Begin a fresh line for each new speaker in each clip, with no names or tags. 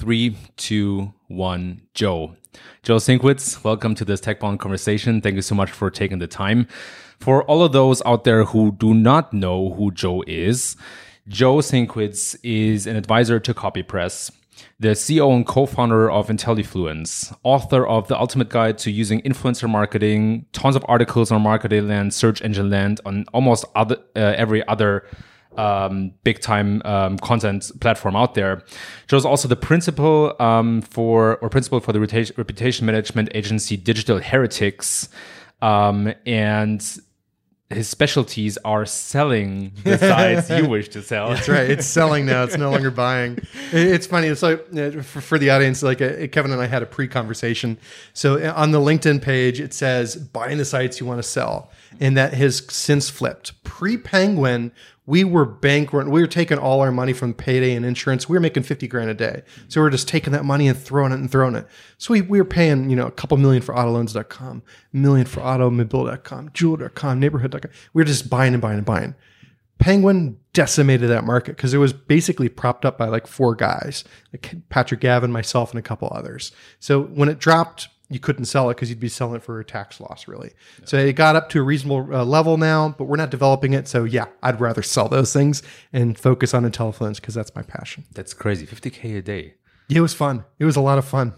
three, two, one, Joe. Joe Sinkwitz, welcome to this Tech Bound conversation. Thank you so much for taking the time. For all of those out there who do not know who Joe is, Joe Sinkwitz is an advisor to CopyPress, the CEO and co-founder of IntelliFluence, author of The Ultimate Guide to Using Influencer Marketing, tons of articles on marketing land, search engine land, on almost other, uh, every other um, big time um, content platform out there. Joe's also the principal um, for or principal for the reputation management agency Digital Heretics, um, and his specialties are selling the sites you wish to sell.
That's right. It's selling now. It's no longer buying. It's funny. It's like uh, for, for the audience, like uh, Kevin and I had a pre-conversation. So uh, on the LinkedIn page, it says buying the sites you want to sell, and that has since flipped. Pre-Penguin, we were bankrupt. We were taking all our money from payday and insurance. We were making 50 grand a day. So we were just taking that money and throwing it and throwing it. So we, we were paying, you know, a couple million for autoloans.com, million for automobile.com, jewel.com, neighborhood.com. We were just buying and buying and buying. Penguin decimated that market because it was basically propped up by like four guys, like Patrick Gavin, myself, and a couple others. So when it dropped you couldn't sell it because you'd be selling it for a tax loss, really. Yeah. So it got up to a reasonable uh, level now, but we're not developing it. So yeah, I'd rather sell those things and focus on IntelliFluence because that's my passion.
That's crazy, 50k a day.
Yeah, it was fun. It was a lot of fun.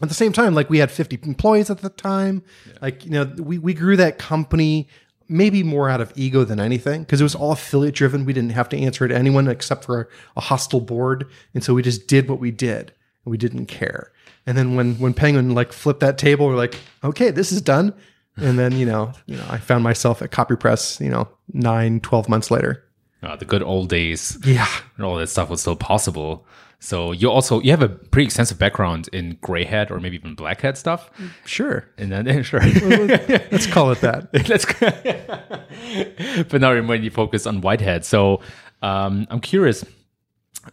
At the same time, like we had 50 employees at the time. Yeah. Like you know, we we grew that company maybe more out of ego than anything because it was all affiliate driven. We didn't have to answer to anyone except for a, a hostile board, and so we just did what we did and we didn't care. And then when when Penguin like flipped that table, we're like, okay, this is done. And then you know, you know, I found myself at CopyPress, you know, nine, 12 months later.
Uh, the good old days.
Yeah,
and all that stuff was still possible. So you also you have a pretty extensive background in gray hat or maybe even black hat stuff.
Sure.
And then sure.
Let's call it that. Let's.
but now you're when you focus on white hat, so um, I'm curious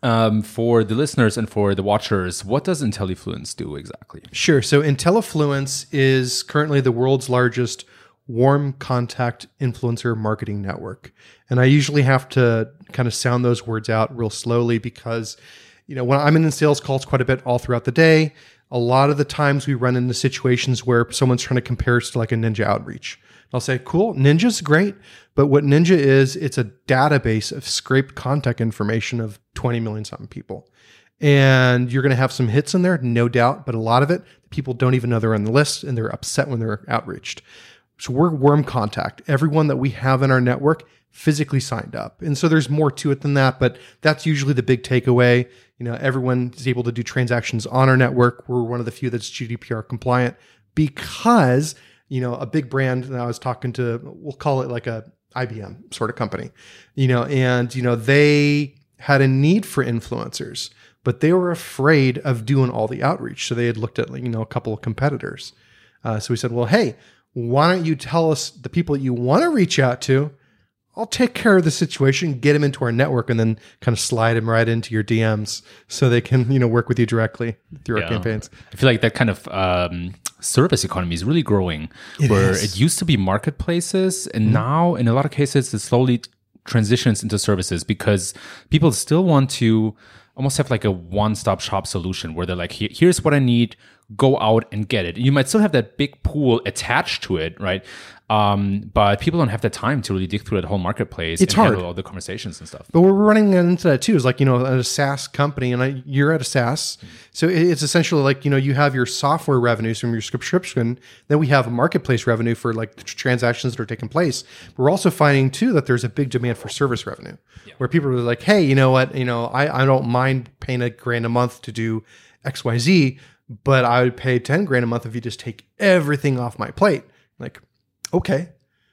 um, for the listeners and for the watchers, what does IntelliFluence do exactly?
Sure. So IntelliFluence is currently the world's largest warm contact influencer marketing network. And I usually have to kind of sound those words out real slowly because, you know, when I'm in sales calls quite a bit all throughout the day, a lot of the times we run into situations where someone's trying to compare us to like a ninja outreach. I'll say, cool, Ninja's great. But what Ninja is, it's a database of scraped contact information of 20 million something people. And you're going to have some hits in there, no doubt, but a lot of it, people don't even know they're on the list and they're upset when they're outreached. So we're warm contact. Everyone that we have in our network physically signed up. And so there's more to it than that, but that's usually the big takeaway. You know, everyone is able to do transactions on our network. We're one of the few that's GDPR compliant because you know, a big brand that I was talking to, we'll call it like a IBM sort of company, you know, and, you know, they had a need for influencers, but they were afraid of doing all the outreach. So they had looked at, you know, a couple of competitors. Uh, so we said, well, hey, why don't you tell us the people you want to reach out to I'll take care of the situation, get them into our network, and then kind of slide them right into your DMs so they can, you know, work with you directly through yeah. our campaigns.
I feel like that kind of um, service economy is really growing, it where is. it used to be marketplaces, and mm-hmm. now in a lot of cases it slowly transitions into services because people still want to almost have like a one-stop shop solution where they're like, here's what I need, go out and get it. You might still have that big pool attached to it, right? Um, but people don't have the time to really dig through that whole marketplace.
It's hard.
all the conversations and stuff.
But we're running into that too. Is like you know a SaaS company, and I, you're at a SaaS, so it's essentially like you know you have your software revenues from your subscription. Then we have a marketplace revenue for like the transactions that are taking place. But we're also finding too that there's a big demand for service revenue, yeah. where people are like, hey, you know what, you know, I I don't mind paying a grand a month to do X Y Z, but I would pay ten grand a month if you just take everything off my plate. Like Okay.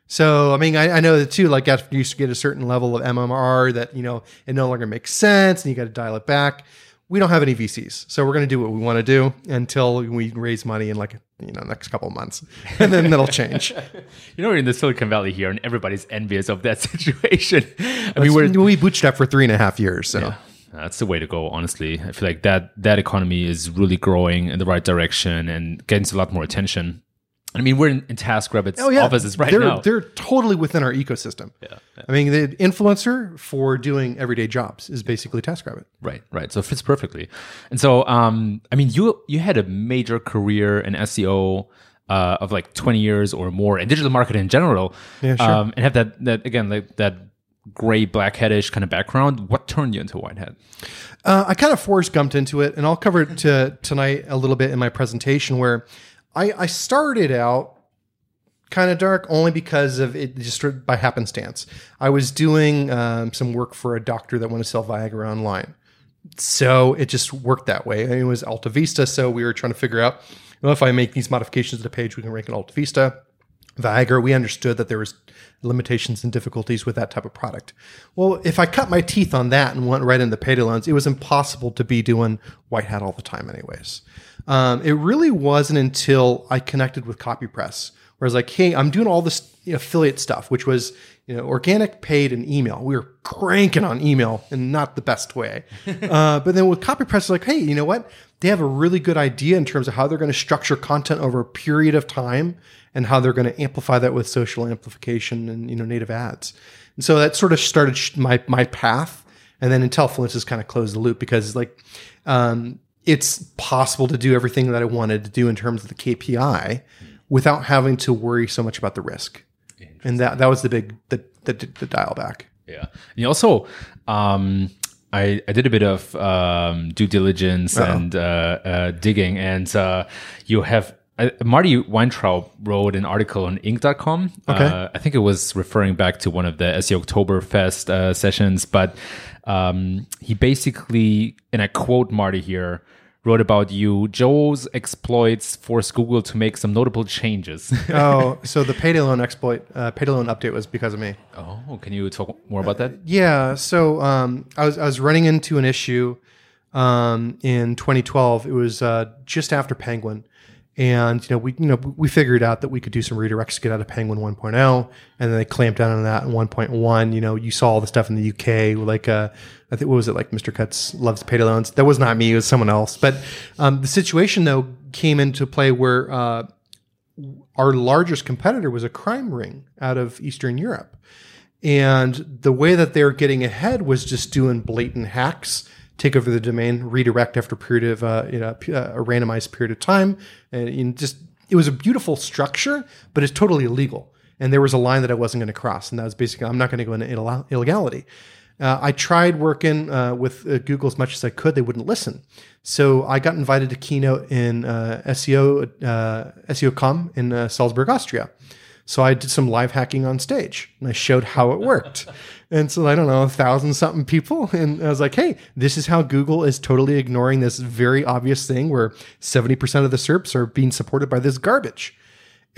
So, I mean, I, I know that too, like after you get a certain level of MRR that, you know, it no longer makes sense and you got to dial it back. We don't have any VCs. So we're going to do what we want to do until we raise money in like, you know, next couple months and then that'll change.
you know, we're in the Silicon Valley here and everybody's envious of that situation.
I mean, we're, we bootstrapped for three and a half years. So. Yeah
that's the way to go honestly i feel like that that economy is really growing in the right direction and getting a lot more attention I mean, we're in, in TaskRabbit's
Oh yeah,
offices right
they're,
now.
They're totally within our ecosystem.
Yeah, yeah.
I mean, the influencer for doing everyday jobs is basically TaskRabbit.
Right, right. So it fits perfectly. And so, um, I mean, you you had a major career in SEO uh, of like twenty years or more, in digital marketing in general.
Yeah, sure.
Um, and have that that again like that gray black hattish kind of background. What turned you into a white hat?
Uh, I kind of Forrest Gumped into it, and I'll cover it to, tonight a little bit in my presentation where I, I started out kind of dark only because of it just by happenstance. I was doing um, some work for a doctor that wanted to sell Viagra online. So it just worked that way. It was Alta Vista. So we were trying to figure out, well, if I make these modifications to the page, we can rank in Alta Vista. Viagra, we understood that there was limitations and difficulties with that type of product. Well, if I cut my teeth on that and went right into payday loans, it was impossible to be doing white hat all the time, anyways. Um, it really wasn't until I connected with CopyPress, where I was like, "Hey, I'm doing all this you know, affiliate stuff, which was you know organic, paid, and email. We were cranking on email in not the best way. uh, but then with CopyPress, like, hey, you know what? They have a really good idea in terms of how they're going to structure content over a period of time and how they're going to amplify that with social amplification and you know native ads. And so that sort of started sh- my my path. And then IntelliFluence has kind of closed the loop because like um, it's possible to do everything that I wanted to do in terms of the KPI without having to worry so much about the risk. And that that was the big the the, the dial back.
Yeah. And you also, um, I, I did a bit of um, due diligence and uh, uh, digging, and uh, you have uh, Marty Weintraub wrote an article on Inc.com.
Okay.
Uh, I think it was referring back to one of the SEO Oktoberfest uh, sessions, but um, he basically, and I quote Marty here, wrote about you. Joe's exploits forced Google to make some notable changes.
oh, so the payday loan exploit, uh, payday loan update was because of me.
oh, can you talk more about that?
Yeah. So um, I was I was running into an issue um, in 2012. It was uh, just after Penguin, and you know we you know we figured out that we could do some redirects to get out of Penguin 1.0, and then they clamped down on that in 1.1. You know, you saw all the stuff in the UK, like uh, I think what was it like Mr. Cutts loves payday loans. That was not me; it was someone else. But um, the situation though came into play where. Uh, our largest competitor was a crime ring out of Eastern Europe. And the way that they were getting ahead was just doing blatant hacks, take over the domain, redirect after a period of uh, you know a randomized period of time, and just it was a beautiful structure, but it's totally illegal. And there was a line that I wasn't going to cross, and that was basically I'm not going to go into ill- illegality. Uh, I tried working uh, with uh, Google as much as I could; they wouldn't listen. So I got invited to keynote in uh, SEO uh, SEOkomm in uh, Salzburg, Austria. So I did some live hacking on stage, and I showed how it worked. and so I don't know, a thousand something people, and I was like, "Hey, this is how Google is totally ignoring this very obvious thing where seventy percent of the SERPs are being supported by this garbage."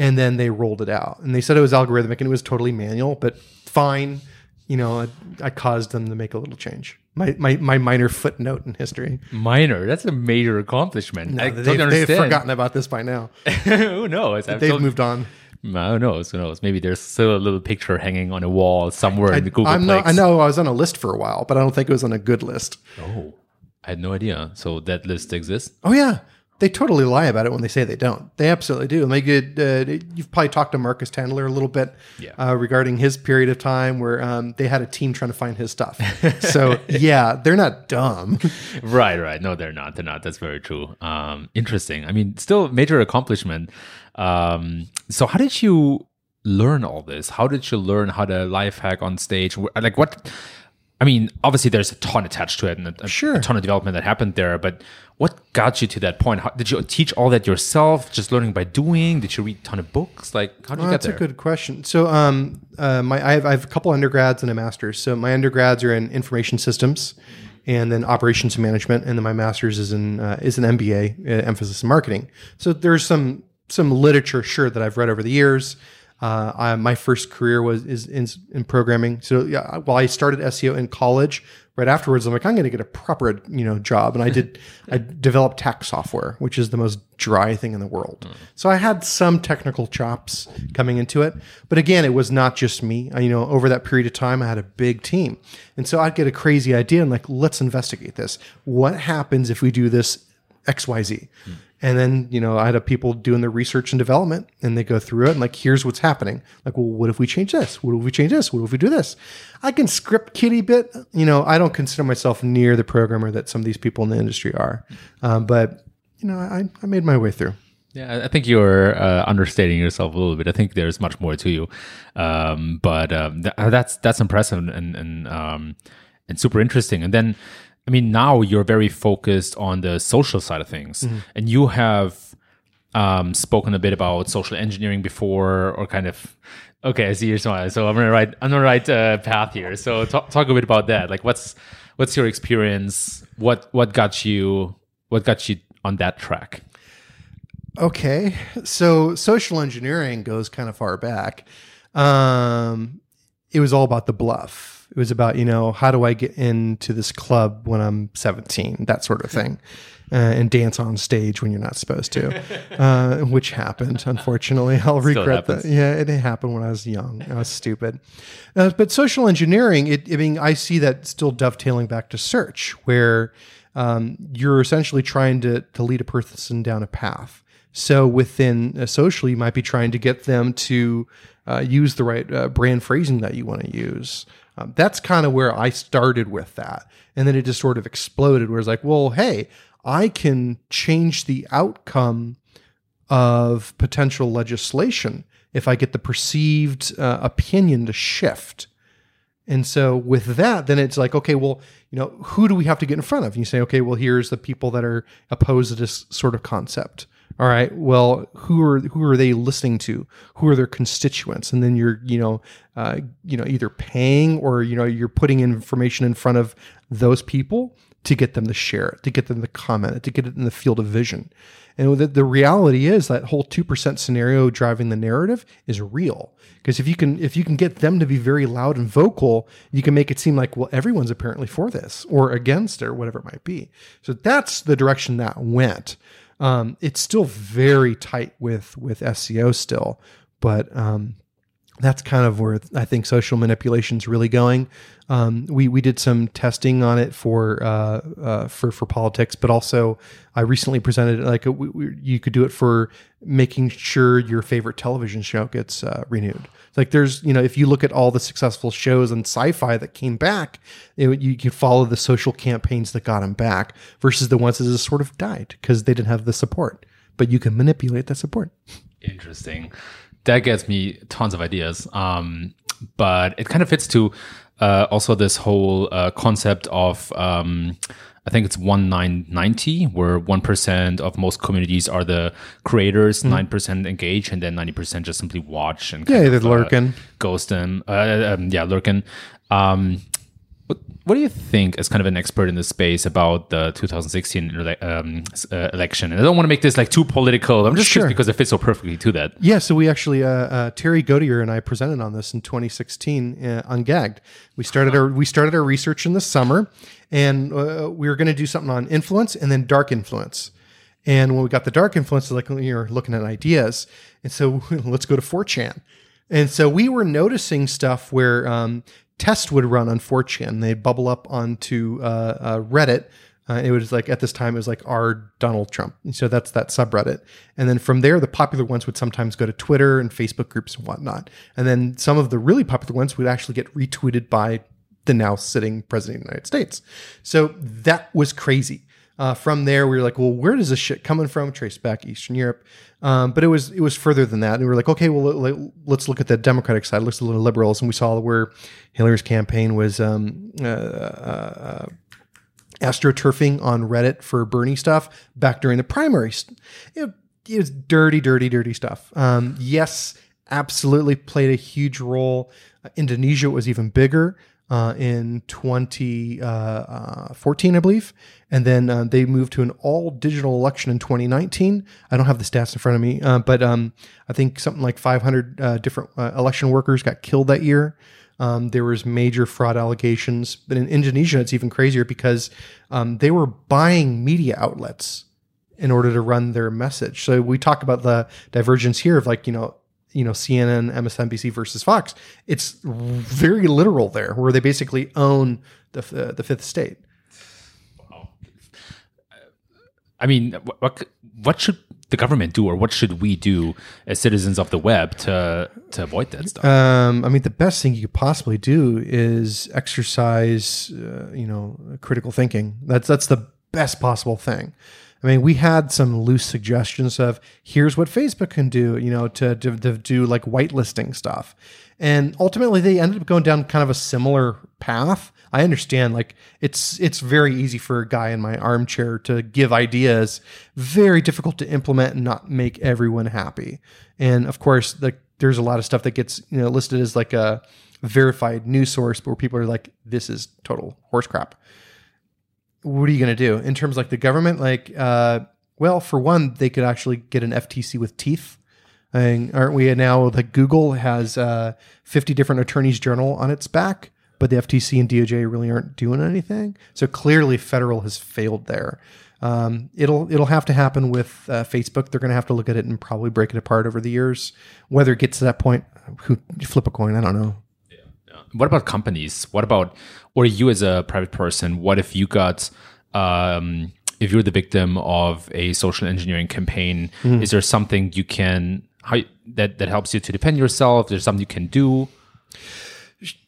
And then they rolled it out, and they said it was algorithmic and it was totally manual, but fine you know, I, I, caused them to make a little change. My, my my minor footnote in history.
Minor. That's a major accomplishment.
No,
I
they've,
don't understand.
they've forgotten about this by now.
Who knows? I've
They've
told-
moved on.
Who know. Who knows? Maybe there's still a little picture hanging on a wall somewhere in the Google
not, I know I was on a list for a while, but I don't think it was on a good list.
Oh, I had no idea. So that list exists.
Oh yeah, they totally lie about it when they say they don't. They absolutely do. And they get. Uh, you've probably talked to Marcus Tandler a little bit
Yeah.
uh, regarding his period of time where um, they had a team trying to find his stuff. so yeah, they're not dumb.
Right, right. No, they're not. They're not. That's very true. Um, interesting. I mean, still major accomplishment. Um, so how did you learn all this? How did you learn how to life hack on stage? Like what? I mean, obviously there's a ton attached to it and a,
Sure.
a ton of development that happened there, but what got you to that point? How, did you teach all that yourself, just learning by doing? Did you read a ton of books? Like, how did you get
that's
there?
That's a good question. So, um, uh, my I have, I have a couple undergrads and a master's. So, my undergrads are in information systems, and then operations and management, and then my master's is in uh, is an MBA, uh, emphasis in marketing. So, there's some some literature, sure, that I've read over the years. Uh, I, my first career was is in, in programming. So, yeah, while I started SEO in college, right afterwards, I'm like, I'm going to get a proper you know job, and I did. I developed tax software, which is the most dry thing in the world. So I had some technical chops coming into it, but again, it was not just me. I, you know, over that period of time, I had a big team, and so I'd get a crazy idea and like, let's investigate this. What happens if we do this X Y Z? And then, you know, I had a people doing the research and development and they go through it and like, here's what's happening. Like, well, what if we change this? What if we change this? What if we do this? I can script kiddie bit. You know, I don't consider myself near the programmer that some of these people in the industry are. Um, but, you know, I, I made my way through.
Yeah, I think you're uh, understating yourself a little bit. I think there's much more to you, um, but um, th- that's that's impressive and and um, and super interesting. And then, I mean, now you're very focused on the social side of things,
Mm-hmm.
and you have um, spoken a bit about social engineering before, or kind of. Okay, I see your smile. So I'm on the right, on the right uh, path here. So talk, talk a bit about that. Like, what's what's your experience? What what got you what got you on that track?
Okay. So social engineering goes kind of far back. Um, it was all about the bluff. It was about, you know, how do I get into this club when I'm 17, that sort of thing, uh, and dance on stage when you're not supposed to, uh, which happened, unfortunately. I'll regret that. Yeah, it happened when I was young. I was stupid. Uh, but social engineering, it, I mean, I see that still dovetailing back to search, where um, you're essentially trying to, to lead a person down a path. So within uh, social, you might be trying to get them to uh, use the right uh, brand phrasing that you want to use. Um, that's kind of where I started with that. And then it just sort of exploded where it's like, well, hey, I can change the outcome of potential legislation if I get the perceived uh, opinion to shift. And so with that, then it's like, okay, well, you know, who do we have to get in front of? And you say, okay, well, here's the people that are opposed to this sort of concept. All right, well, who are who are they listening to? Who are their constituents? And then you're, you know, uh, you know, either paying or you know you're putting information in front of those people to get them to share it, to get them to comment it, to get it in the field of vision. And the, the reality is that whole two percent scenario driving the narrative is real because if you can if you can get them to be very loud and vocal, you can make it seem like well everyone's apparently for this or against or whatever it might be. So that's the direction that went. Um, it's still very tight with with SEO still, but um, that's kind of where I think social manipulation is really going. Um, we we did some testing on it for uh, uh, for for politics, but also I recently presented like a, we, we, you could do it for making sure your favorite television show gets uh, renewed. Like there's you know if you look at all the successful shows on sci-fi that came back, it, you can follow the social campaigns that got them back versus the ones that just sort of died because they didn't have the support. But you can manipulate that support.
Interesting. That gets me tons of ideas. Um, but it kind of fits to uh, also this whole uh, concept of um, I think it's one nine ninety, where one percent of most communities are the creators,
Mm-hmm.
9 percent engage, and then ninety percent just simply watch and
Yeah, they're
of, uh,
lurking.
ghost them. Uh, um, yeah, lurking. Um, what, do you think, as kind of an expert in this space, about the 2016 ele- um, uh, election? And I don't want to make this like too political. I'm just
Sure.
curious because it fits so perfectly to that.
Yeah, so we actually uh, uh, Terry Godier and I presented on this in 2016 uh, on Gagged. We started our we started our research in the summer, and uh, we were going to do something on influence and then dark influence. And when we got the dark influence, like you're looking at ideas, and so let's go to 4chan. And so we were noticing stuff where um, tests would run on 4chan. They'd bubble up onto uh, uh, Reddit. Uh, it was like at this time it was like R Donald Trump. So that's that subreddit. And then from there, the popular ones would sometimes go to Twitter and Facebook groups and whatnot. And then some of the really popular ones would actually get retweeted by the now sitting president of the United States. So that was crazy. Uh, from there, we were like, well, where does this shit coming from? Traced back Eastern Europe, um, but it was it was further than that. And we were like, okay, well, let, let's look at the Democratic side. Let's look at the liberals, and we saw where Hillary's campaign was um, uh, uh, astroturfing on Reddit for Bernie stuff back during the primaries. It, it was dirty, dirty, dirty stuff. Um, yes, absolutely played a huge role. Uh, Indonesia was even bigger uh, in 2014, I believe. And then uh, they moved to an all digital election in 2019. I don't have the stats in front of me, uh, but um, I think something like 500 uh, different uh, election workers got killed that year. Um, there was major fraud allegations, but in Indonesia, it's even crazier because um, they were buying media outlets in order to run their message. So we talk about the divergence here of like you know you know CNN, MSNBC versus Fox. It's very literal there, where they basically own the uh, the fifth state.
I mean, what, what should the government do, or what should we do as citizens of the web to to avoid that stuff?
Um, I mean, the best thing you could possibly do is exercise, uh, you know, critical thinking. That's that's the best possible thing. I mean, we had some loose suggestions of here's what Facebook can do, you know, to, to, to do like whitelisting stuff. And ultimately, they ended up going down kind of a similar path. I understand, like it's it's very easy for a guy in my armchair to give ideas, very difficult to implement and not make everyone happy. And of course, like there's a lot of stuff that gets you know listed as like a verified news source, but where people are like, this is total horse crap what are you going to do in terms like the government? Like, uh, well, for one, they could actually get an FTC with teeth. I mean, aren't we now? Like Google has uh, 50 different attorneys general on its back, but the FTC and DOJ really aren't doing anything. So clearly, federal has failed there. Um, it'll it'll have to happen with uh, Facebook. They're going to have to look at it and probably break it apart over the years. Whether it gets to that point, who flip a coin? I don't know. Yeah.
What about companies? What about or you as a private person? What if you got um, if you're the victim of a social engineering campaign? Mm. Is there something you can how that that helps you to defend yourself? There's something you can do.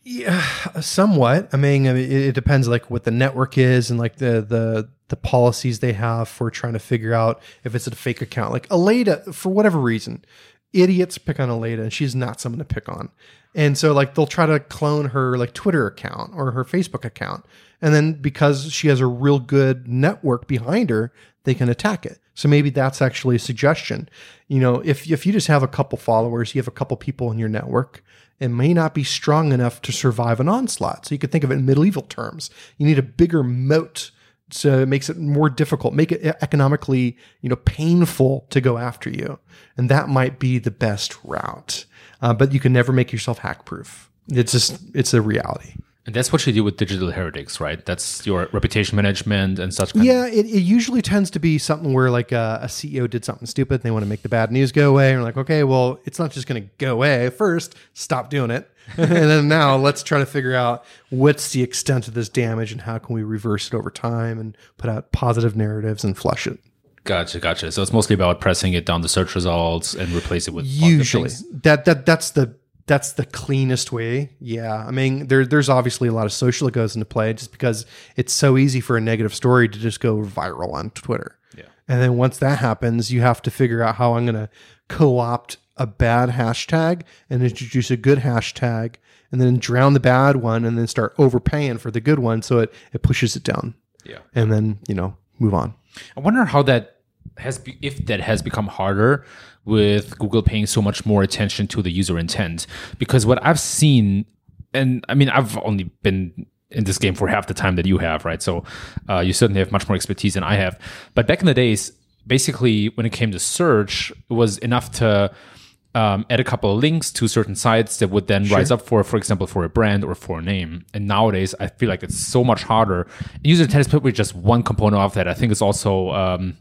Yeah, somewhat. I mean, I mean, it depends like what the network is and like the the the policies they have for trying to figure out if it's a fake account. Like Aleyda, for whatever reason, idiots pick on Aleyda, and she's not someone to pick on. And so like they'll try to clone her like Twitter account or her Facebook account. And then because she has a real good network behind her, they can attack it. So maybe that's actually a suggestion. You know, if if you just have a couple followers, you have a couple people in your network, it may not be strong enough to survive an onslaught. So you could think of it in medieval terms. You need a bigger moat so it makes it more difficult, make it economically, you know, painful to go after you. And that might be the best route uh, but you can never make yourself hack proof. It's just it's a reality.
And that's what you do with digital heretics, right? That's your reputation management and such.
yeah, it, it usually tends to be something where like uh, a, a CEO did something stupid. And they want to make the bad news go away. And we're like, okay, well, it's not just going to go away. First, stop doing it, and then now let's try to figure out what's the extent of this damage and how can we reverse it over time and put out positive narratives and flush it.
Gotcha, gotcha. So it's mostly about pressing it down the search results and replace it with
usually that that that's the that's the cleanest way. Yeah, I mean there there's obviously a lot of social that goes into play just because it's so easy for a negative story to just go viral on Twitter.
Yeah,
and then once that happens, you have to figure out how I'm going to co-opt a bad hashtag and introduce a good hashtag and then drown the bad one and then start overpaying for the good one so it it pushes it down.
Yeah,
and then you know move on.
I wonder how that has be, if that has become harder with Google paying so much more attention to the user intent because what I've seen and I mean I've only been in this game for half the time that you have right so uh, you certainly have much more expertise than I have but back in the days basically when it came to search it was enough to um, add a couple of links to certain sites that would then sure. rise up for, for example, for a brand or for a name. And nowadays, I feel like it's so much harder. User intent is probably just one component of that. I think it's also um,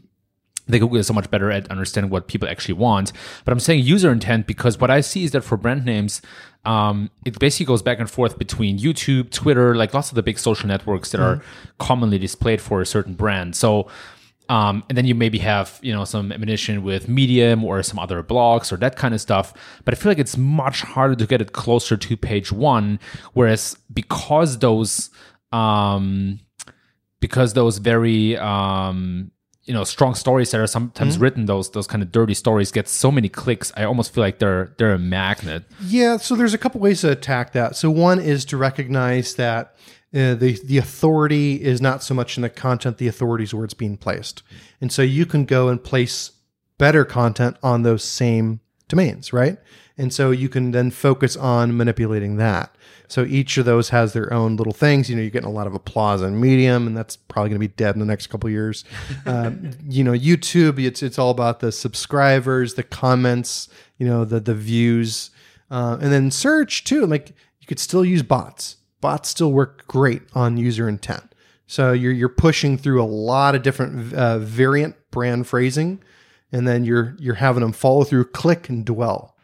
the Google is so much better at understanding what people actually want. But I'm saying user intent because what I see is that for brand names, um, it basically goes back and forth between YouTube, Twitter, like lots of the big social networks that mm-hmm. are commonly displayed for a certain brand. So um, and then you maybe have you know some ammunition with Medium or some other blogs or that kind of stuff. But I feel like it's much harder to get it closer to page one. Whereas because those um, because those very um, you know strong stories that are sometimes mm-hmm. written those those kind of dirty stories get so many clicks i almost feel like they're they're a magnet.
Yeah so there's a couple ways to attack that. So one is to recognize that uh, the the authority is not so much in the content the authority is where it's being placed. And so you can go and place better content on those same domains right and so you can then focus on manipulating that. So each of those has their own little things. You know you're getting a lot of applause on medium and that's probably going to be dead in the next couple years. Um, you know youtube it's it's all about the subscribers the comments you know the the views. Uh, and then search too like you could still use bots. Bots still work great on user intent. So you're you're pushing through a lot of different uh, variant brand phrasing, and then you're you're having them follow through, click, and dwell.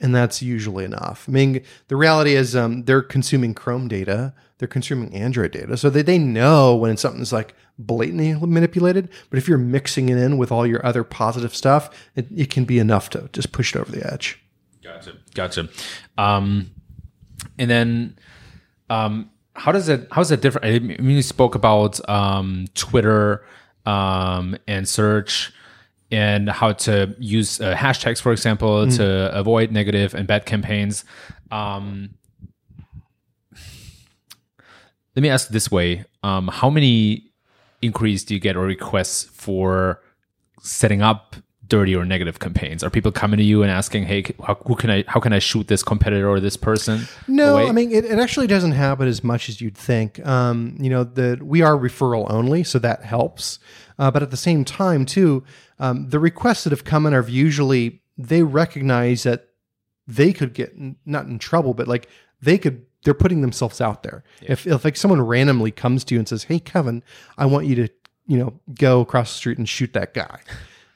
And that's usually enough. I mean, the reality is um, they're consuming Chrome data, they're consuming Android data, so they they know when something's like blatantly manipulated. But if you're mixing it in with all your other positive stuff, it, it can be enough to just push it over the edge.
Gotcha. Gotcha. Um, and then, um, how does it? How is it different? I mean, you spoke about um, Twitter um, and search and how to use uh, hashtags, for example, mm. to avoid negative and bad campaigns. Um, let me ask this way: um, How many inquiries do you get or requests for setting up dirty or negative campaigns? Are people coming to you and asking, "Hey, how, who can I? How can I shoot this competitor or this person?"
No, away? I mean it, it, actually doesn't happen as much as you'd think. Um, you know, that we are referral only, so that helps. Uh, but at the same time, too, um, the requests that have come in are usually they recognize that they could get not in trouble, but like they could they're putting themselves out there. Yeah. If if like someone randomly comes to you and says, "Hey, Kevin, I want you to you know go across the street and shoot that guy,"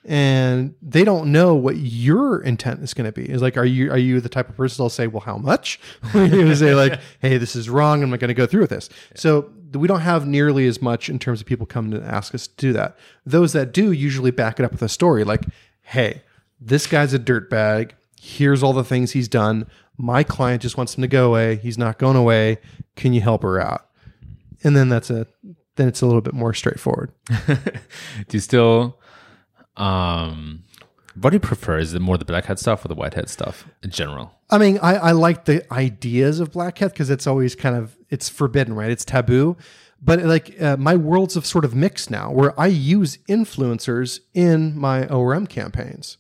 and they don't know what your intent is going to be. Is like, are you are you the type of person that'll say, "Well, how much?" you say like, "Hey, this is wrong. I'm not going to go through with this." Yeah. So we don't have nearly as much in terms of people coming to ask us to do that. Those that do usually back it up with a story, like, "Hey, this guy's a dirtbag. Here's all the things he's done. My client just wants him to go away. He's not going away. Can you help her out?" And then that's a then it's a little bit more straightforward.
do you still um, what do you prefer? Is it more the black hat stuff or the white hat stuff in general?
I mean, I, I like the ideas of black hat because it's always kind of it's forbidden, right? It's taboo. But like uh, my worlds have sort of mixed now, where I use influencers in my ORM campaigns.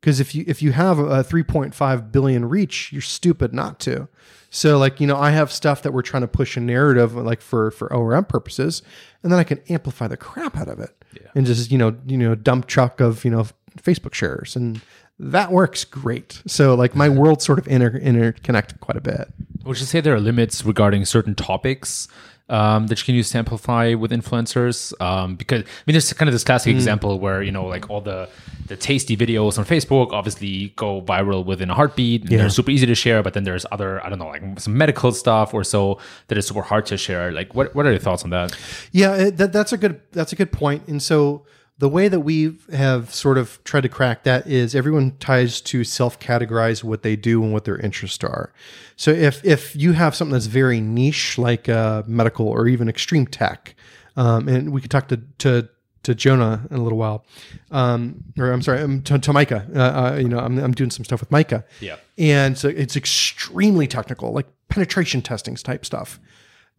Because if you if you have a 3.5 billion reach, you're stupid not to. So like you know, I have stuff that we're trying to push a narrative like for for ORM purposes, and then I can amplify the crap out of it yeah. and just you know you know dump truck of you know Facebook shares and that works great. So like my world sort of inter interconnected quite a bit.
Would you say there are limits regarding certain topics um, that you can use to amplify with influencers. Um, because I mean, there's kind of this classic mm. example where you know, like all the the tasty videos on Facebook obviously go viral within a heartbeat. And yeah. They're super easy to share, but then there's other I don't know, like some medical stuff or so that is super hard to share. Like, what what are your thoughts on that?
Yeah, that, that's a good that's a good point. And so the way that we have sort of tried to crack that is everyone tries to self-categorize what they do and what their interests are. So if if you have something that's very niche, like uh, medical or even extreme tech, um, and we could talk to to to Jonah in a little while, um, or I'm sorry, um, to, to Micah. Uh, uh, you know, I'm, I'm doing some stuff with Micah.
Yeah,
and so it's extremely technical, like penetration testings type stuff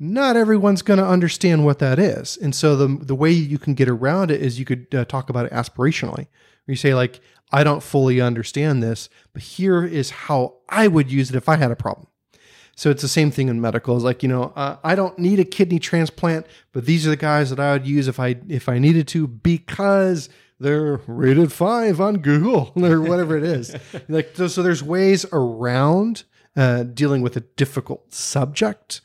not everyone's going to understand what that is. And so the the way you can get around it is you could uh, talk about it aspirationally. Where You say like, I don't fully understand this, but here is how I would use it if I had a problem. So it's the same thing in medical. It's like you know, uh, I don't need a kidney transplant, but these are the guys that I would use if I if I needed to because they're rated five on Google or whatever it is. like so, so there's ways around uh, dealing with a difficult subject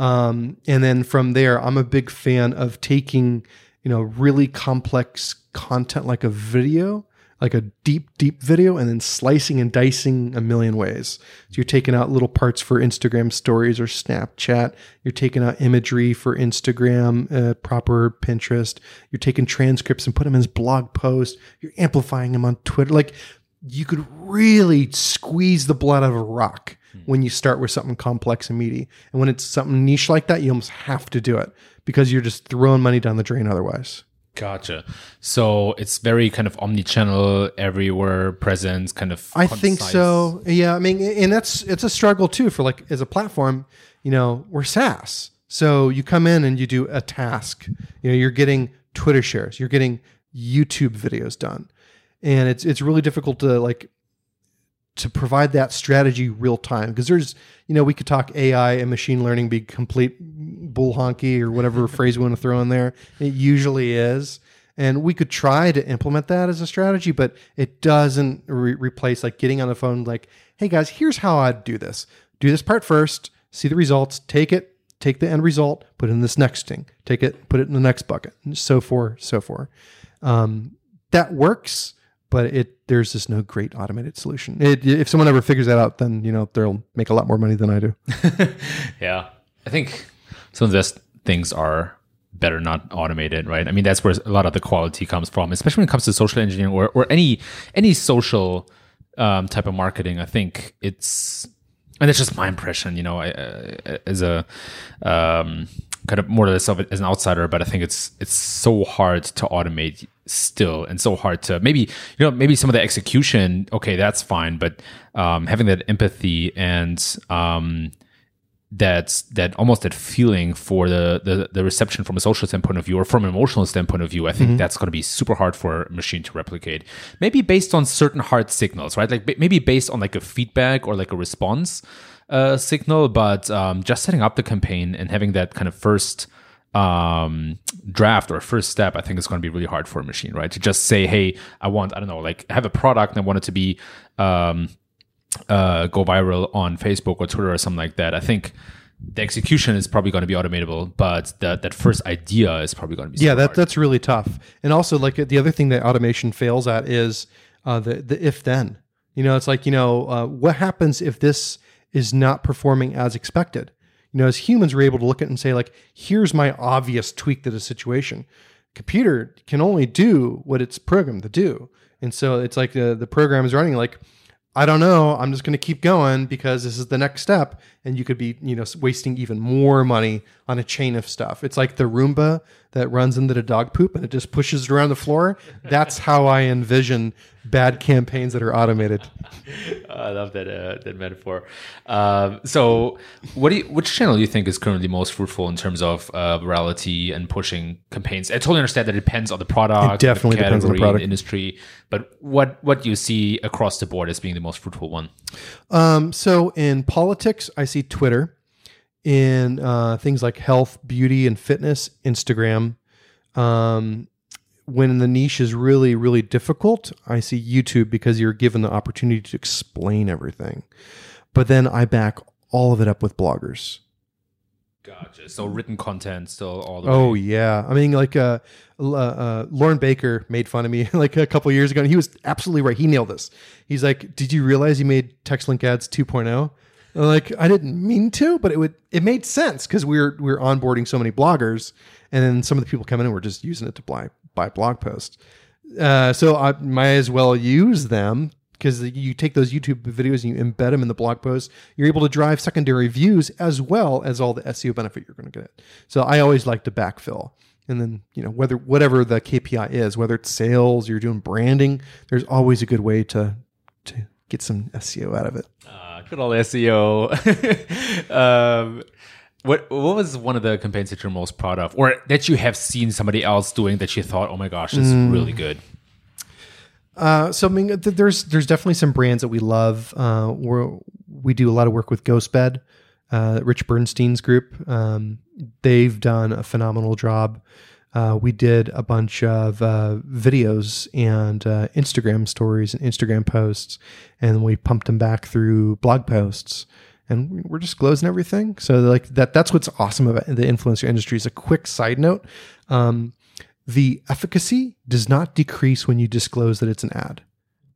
um, and then from there, I'm a big fan of taking, you know, really complex content like a video, like a deep, deep video, and then slicing and dicing a million ways. So you're taking out little parts for Instagram stories or Snapchat. You're taking out imagery for Instagram, uh, proper Pinterest. You're taking transcripts and put them as blog posts. You're amplifying them on Twitter. Like you could really squeeze the blood out of a rock Hmm. when you start with something complex and meaty. And when it's something niche like that, you almost have to do it because you're just throwing money down the drain otherwise.
Gotcha. So it's very kind of omni-channel, everywhere presence, kind of.
I concise. think so. Yeah, I mean, and that's it's a struggle too for like as a platform. You know, we're SaaS, so you come in and you do a task. You know, you're getting Twitter shares, you're getting YouTube videos done, and it's it's really difficult to like to provide that strategy real time because there's you know we could talk AI and machine learning be complete bull honky or whatever phrase we want to throw in there. It usually is. And we could try to implement that as a strategy, but it doesn't re- replace like getting on the phone, like, hey guys, here's how I'd do this. Do this part first, see the results, take it, take the end result, put it in this next thing, take it, put it in the next bucket, and so forth, so forth. Um, that works but it there's just no great automated solution. It, if someone ever figures that out, then you know they'll make a lot more money than I do.
yeah, I think some of those things are better not automated, right? I mean, that's where a lot of the quality comes from, especially when it comes to social engineering or, or any any social um, type of marketing. I think it's and it's just my impression, you know, I, uh, as a um, kind of more or less of it as an outsider, but I think it's it's so hard to automate still, and so hard to maybe you know maybe some of the execution. Okay, that's fine, but um, having that empathy and um, that that almost that feeling for the, the the reception from a social standpoint of view or from an emotional standpoint of view, I think mm-hmm. that's going to be super hard for a machine to replicate. Maybe based on certain hard signals, right? Like maybe based on like a feedback or like a response uh, signal, but um, just setting up the campaign and having that kind of first um draft or first step i think is going to be really hard for a machine right to just say hey i want i don't know like have a product and i want it to be um uh, go viral on Facebook or Twitter or something like that. I think the execution is probably going to be automatable, but that that first idea is probably going to be
yeah. That hard. that's really tough. And also, like the other thing that automation fails at is uh, the the if then. You know, it's like you know uh, what happens if this is not performing as expected. You know, as humans, we're able to look at it and say like, here's my obvious tweak to the situation. Computer can only do what it's programmed to do, and so it's like the the program is running like I don't know. I'm just going to keep going because this is the next step. And you could be, you know, wasting even more money on a chain of stuff. It's like the Roomba that runs into the dog poop and it just pushes it around the floor. That's how I envision bad campaigns that are automated.
I love that uh, that metaphor. Um, so, what do you, which channel do you think is currently most fruitful in terms of uh, virality and pushing campaigns? I totally understand that it depends on the product,
it definitely the depends on the product,
industry. But what what do you see across the board as being the most fruitful one?
Um, so, in politics, I see Twitter. In uh, things like health, beauty, and fitness, Instagram. Um, when the niche is really, really difficult, I see YouTube because you're given the opportunity to explain everything. But then I back all of it up with bloggers.
Gotcha. So written content still all
the oh, way. yeah. I mean, like uh, uh, uh, Loren Baker made fun of me like a couple years ago, and he was absolutely right. He nailed this. He's like, "Did you realize you made text link ads 2.0?" Like, I didn't mean to, but it would it made sense because we we're we we're onboarding so many bloggers, and then some of the people coming in were just using it to buy buy blog posts. Uh, so I might as well use them because you take those YouTube videos and you embed them in the blog post. You're able to drive secondary views as well as all the SEO benefit you're going to get. So I always like to backfill. And then, you know, whether whatever the KPI is, whether it's sales, you're doing branding, there's always a good way to to get some SEO out of it.
Uh, good old SEO. um, what what was one of the campaigns that you're most proud of, or that you have seen somebody else doing that you thought, oh my gosh, this mm. is really good?
Uh, so I mean, th- there's there's definitely some brands that we love. Uh, we we do a lot of work with Ghostbed, uh, Rich Bernstein's group. Um, they've done a phenomenal job. Uh, we did a bunch of uh, videos and uh, Instagram stories and Instagram posts, and we pumped them back through blog posts and we're disclosing everything. So like that that's what's awesome about the influencer industry. Is a quick side note. Um, the efficacy does not decrease when you disclose that it's an ad.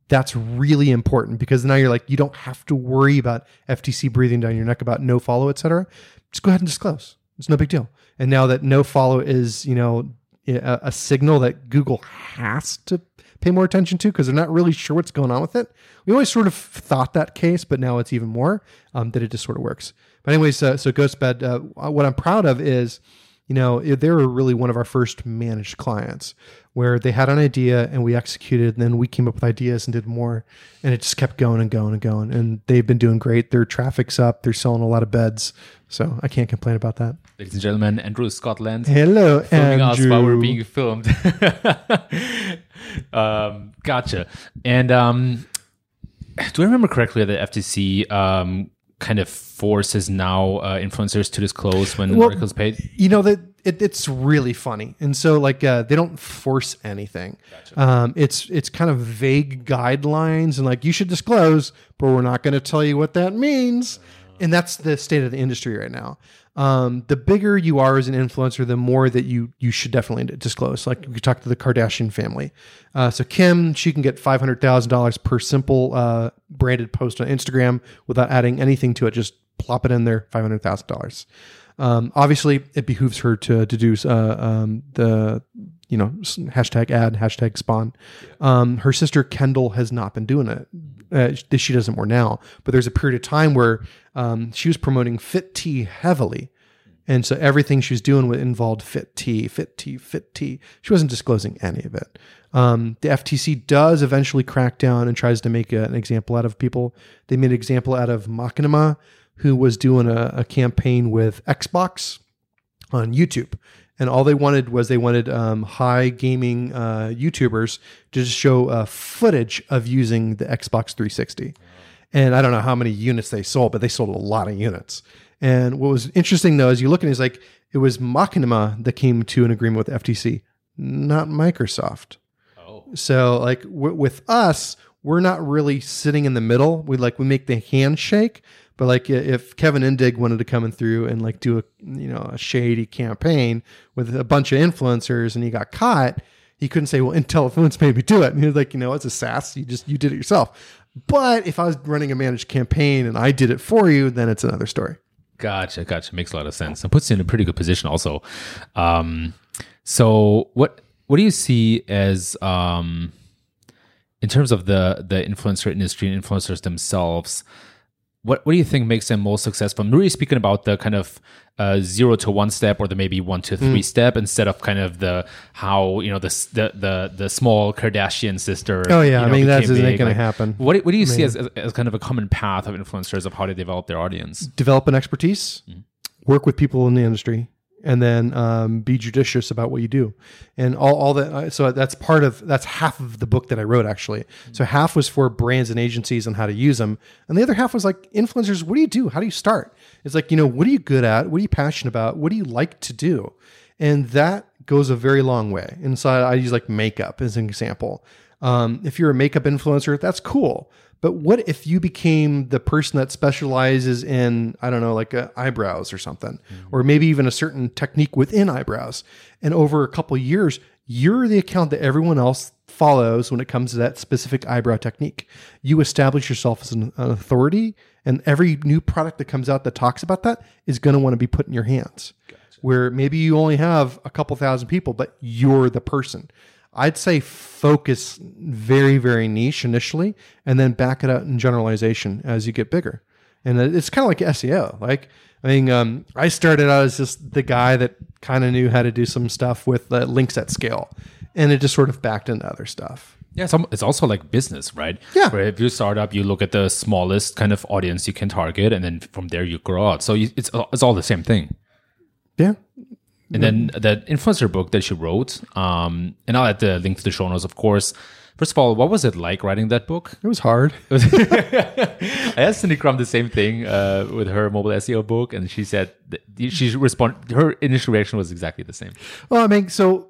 That's really important because now you're like you don't have to worry about FTC breathing down your neck about no follow, etc. Just go ahead and disclose. It's no big deal. And now that no follow is you know a, a signal that Google has to pay more attention to because they're not really sure what's going on with it. We always sort of thought that case, but now it's even more um, that it just sort of works. But anyways, uh, so Ghostbed, uh, what I'm proud of is, you know, they were really one of our first managed clients where they had an idea and we executed, and then we came up with ideas and did more, and it just kept going and going and going. And they've been doing great. Their traffic's up. They're selling a lot of beds, so I can't complain about that.
Ladies and gentlemen, Andrew Scotland.
Hello, filming Andrew. us
while we're being filmed. um, gotcha. And um, do I remember correctly that the FTC um, kind of forces now uh, influencers to disclose when well, articles paid?
You know that it, it's really funny, and so like uh, they don't force anything. Gotcha. Um, it's it's kind of vague guidelines, and like you should disclose, but we're not going to tell you what that means. Uh, and that's the state of the industry right now. Um, the bigger you are as an influencer, the more that you you should definitely disclose. Like we talked to the Kardashian family. Uh, so Kim, she can get five hundred thousand dollars per simple uh, branded post on Instagram without adding anything to it. Just plop it in there, five hundred thousand um, dollars. Obviously, it behooves her to to do uh, um, the you know hashtag ad hashtag spon. Um, her sister Kendall has not been doing it. Uh, she doesn't more now, but there's a period of time where um, she was promoting Fit Tea heavily. And so everything she was doing involved fit tea, fit tea, fit tea. She wasn't disclosing any of it. Um, the FTC does eventually crack down and tries to make a, an example out of people. They made an example out of Machinima, who was doing a, a campaign with Xbox on YouTube. And all they wanted was they wanted um, high gaming uh, YouTubers to just show uh, footage of using the Xbox 360. And I don't know how many units they sold, but they sold a lot of units. And what was interesting though is you look at it, it's like it was Machinima that came to an agreement with FTC, not Microsoft.
Oh.
So like w- with us, we're not really sitting in the middle. We like we make the handshake, but like if Kevin Indig wanted to come in through and like do a you know a shady campaign with a bunch of influencers and he got caught, he couldn't say, "Well, IntelliFluence made me do it." And he was like, "You know, it's a SaaS. You just you did it yourself." But if I was running a managed campaign and I did it for you, then it's another story.
Gotcha, gotcha. Makes a lot of sense. And puts you in a pretty good position also. Um, so what what do you see as um, in terms of the the influencer industry and influencers themselves? What what do you think makes them most successful? I'm really speaking about the kind of uh, zero to one step, or the maybe one to three step, instead of kind of the how you know the the the, the small Kardashian sister.
Oh yeah,
you
I mean that
became
isn't going
Like,
to happen.
What what do you see as, as as kind of a common path of influencers of how they develop their audience?
Develop an expertise,
Mm.
work with people in the industry, and then um, be judicious about what you do. And all all that. uh, So that's part of that's half of the book that I wrote actually. So half was for brands and agencies on how to use them, and the other half was like influencers. What do you do? How do you start? It's like you know what are you good at? What are you passionate about? What do you like to do? And that goes a very long way. And so I use like makeup as an example. Um, if you're a makeup influencer, that's cool. But what if you became the person that specializes in, I don't know, like uh, eyebrows or something, or maybe even a certain technique within eyebrows? And over a couple years, you're the account that everyone else follows when it comes to that specific eyebrow technique. You establish yourself as an, an authority, and every new product that comes out that talks about that is going to want to be put in your hands. Where maybe you only have a couple thousand people, but you're the person. I'd say focus very, very niche initially, and then back it out in generalization as you get bigger. And it's kind of like SEO. Like, I mean, um, I started out as just the guy that kind of knew how to do some stuff with uh, links at scale, and it just sort of backed into other stuff.
Yeah, it's also like business, right?
Yeah.
Where if you start up, you look at the smallest kind of audience you can target, and then from there you grow out. So it's it's all the same thing.
Yeah,
And then that influencer book that she wrote, um, and I'll add the link to the show notes, of course. First of all, what was it like writing that book?
it was hard.
I asked Cindy Krum the same thing uh, with her mobile SEO book, and she said she respond. Her initial reaction was exactly the same.
Well, I mean, so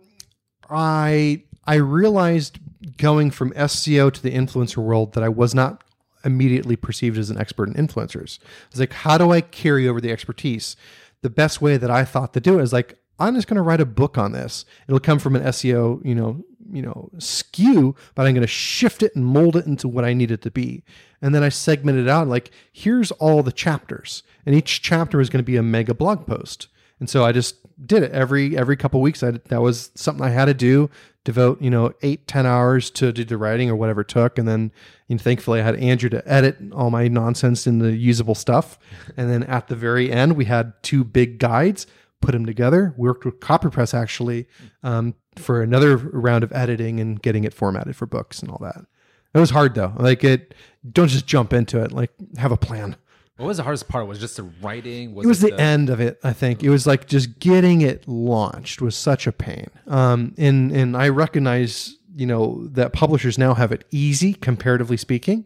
I I realized going from SEO to the influencer world that I was not immediately perceived as an expert in influencers. I was like, how do I carry over the expertise? The best way that I thought to do it is like, I'm just going to write a book on this. It'll come from an SEO, you know, you know, skew, but I'm going to shift it and mold it into what I need it to be. And then I segment it out like, here's all the chapters, and each chapter is going to be a mega blog post. And so I just did it every every couple weeks. I, that was something I had to do. Devote you know eight ten hours to do the writing or whatever it took, and then you know, thankfully I had Andrew to edit all my nonsense into usable stuff. And then at the very end, we had two big guides. Put them together. Worked with CopyPress actually um, for another round of editing and getting it formatted for books and all that. It was hard though. Like it, don't just jump into it. Like have a plan.
What was the hardest part? Was it just the writing?
It was the end of it. I think it was like just getting it launched was such a pain. Um, and and I recognize you know that publishers now have it easy comparatively speaking,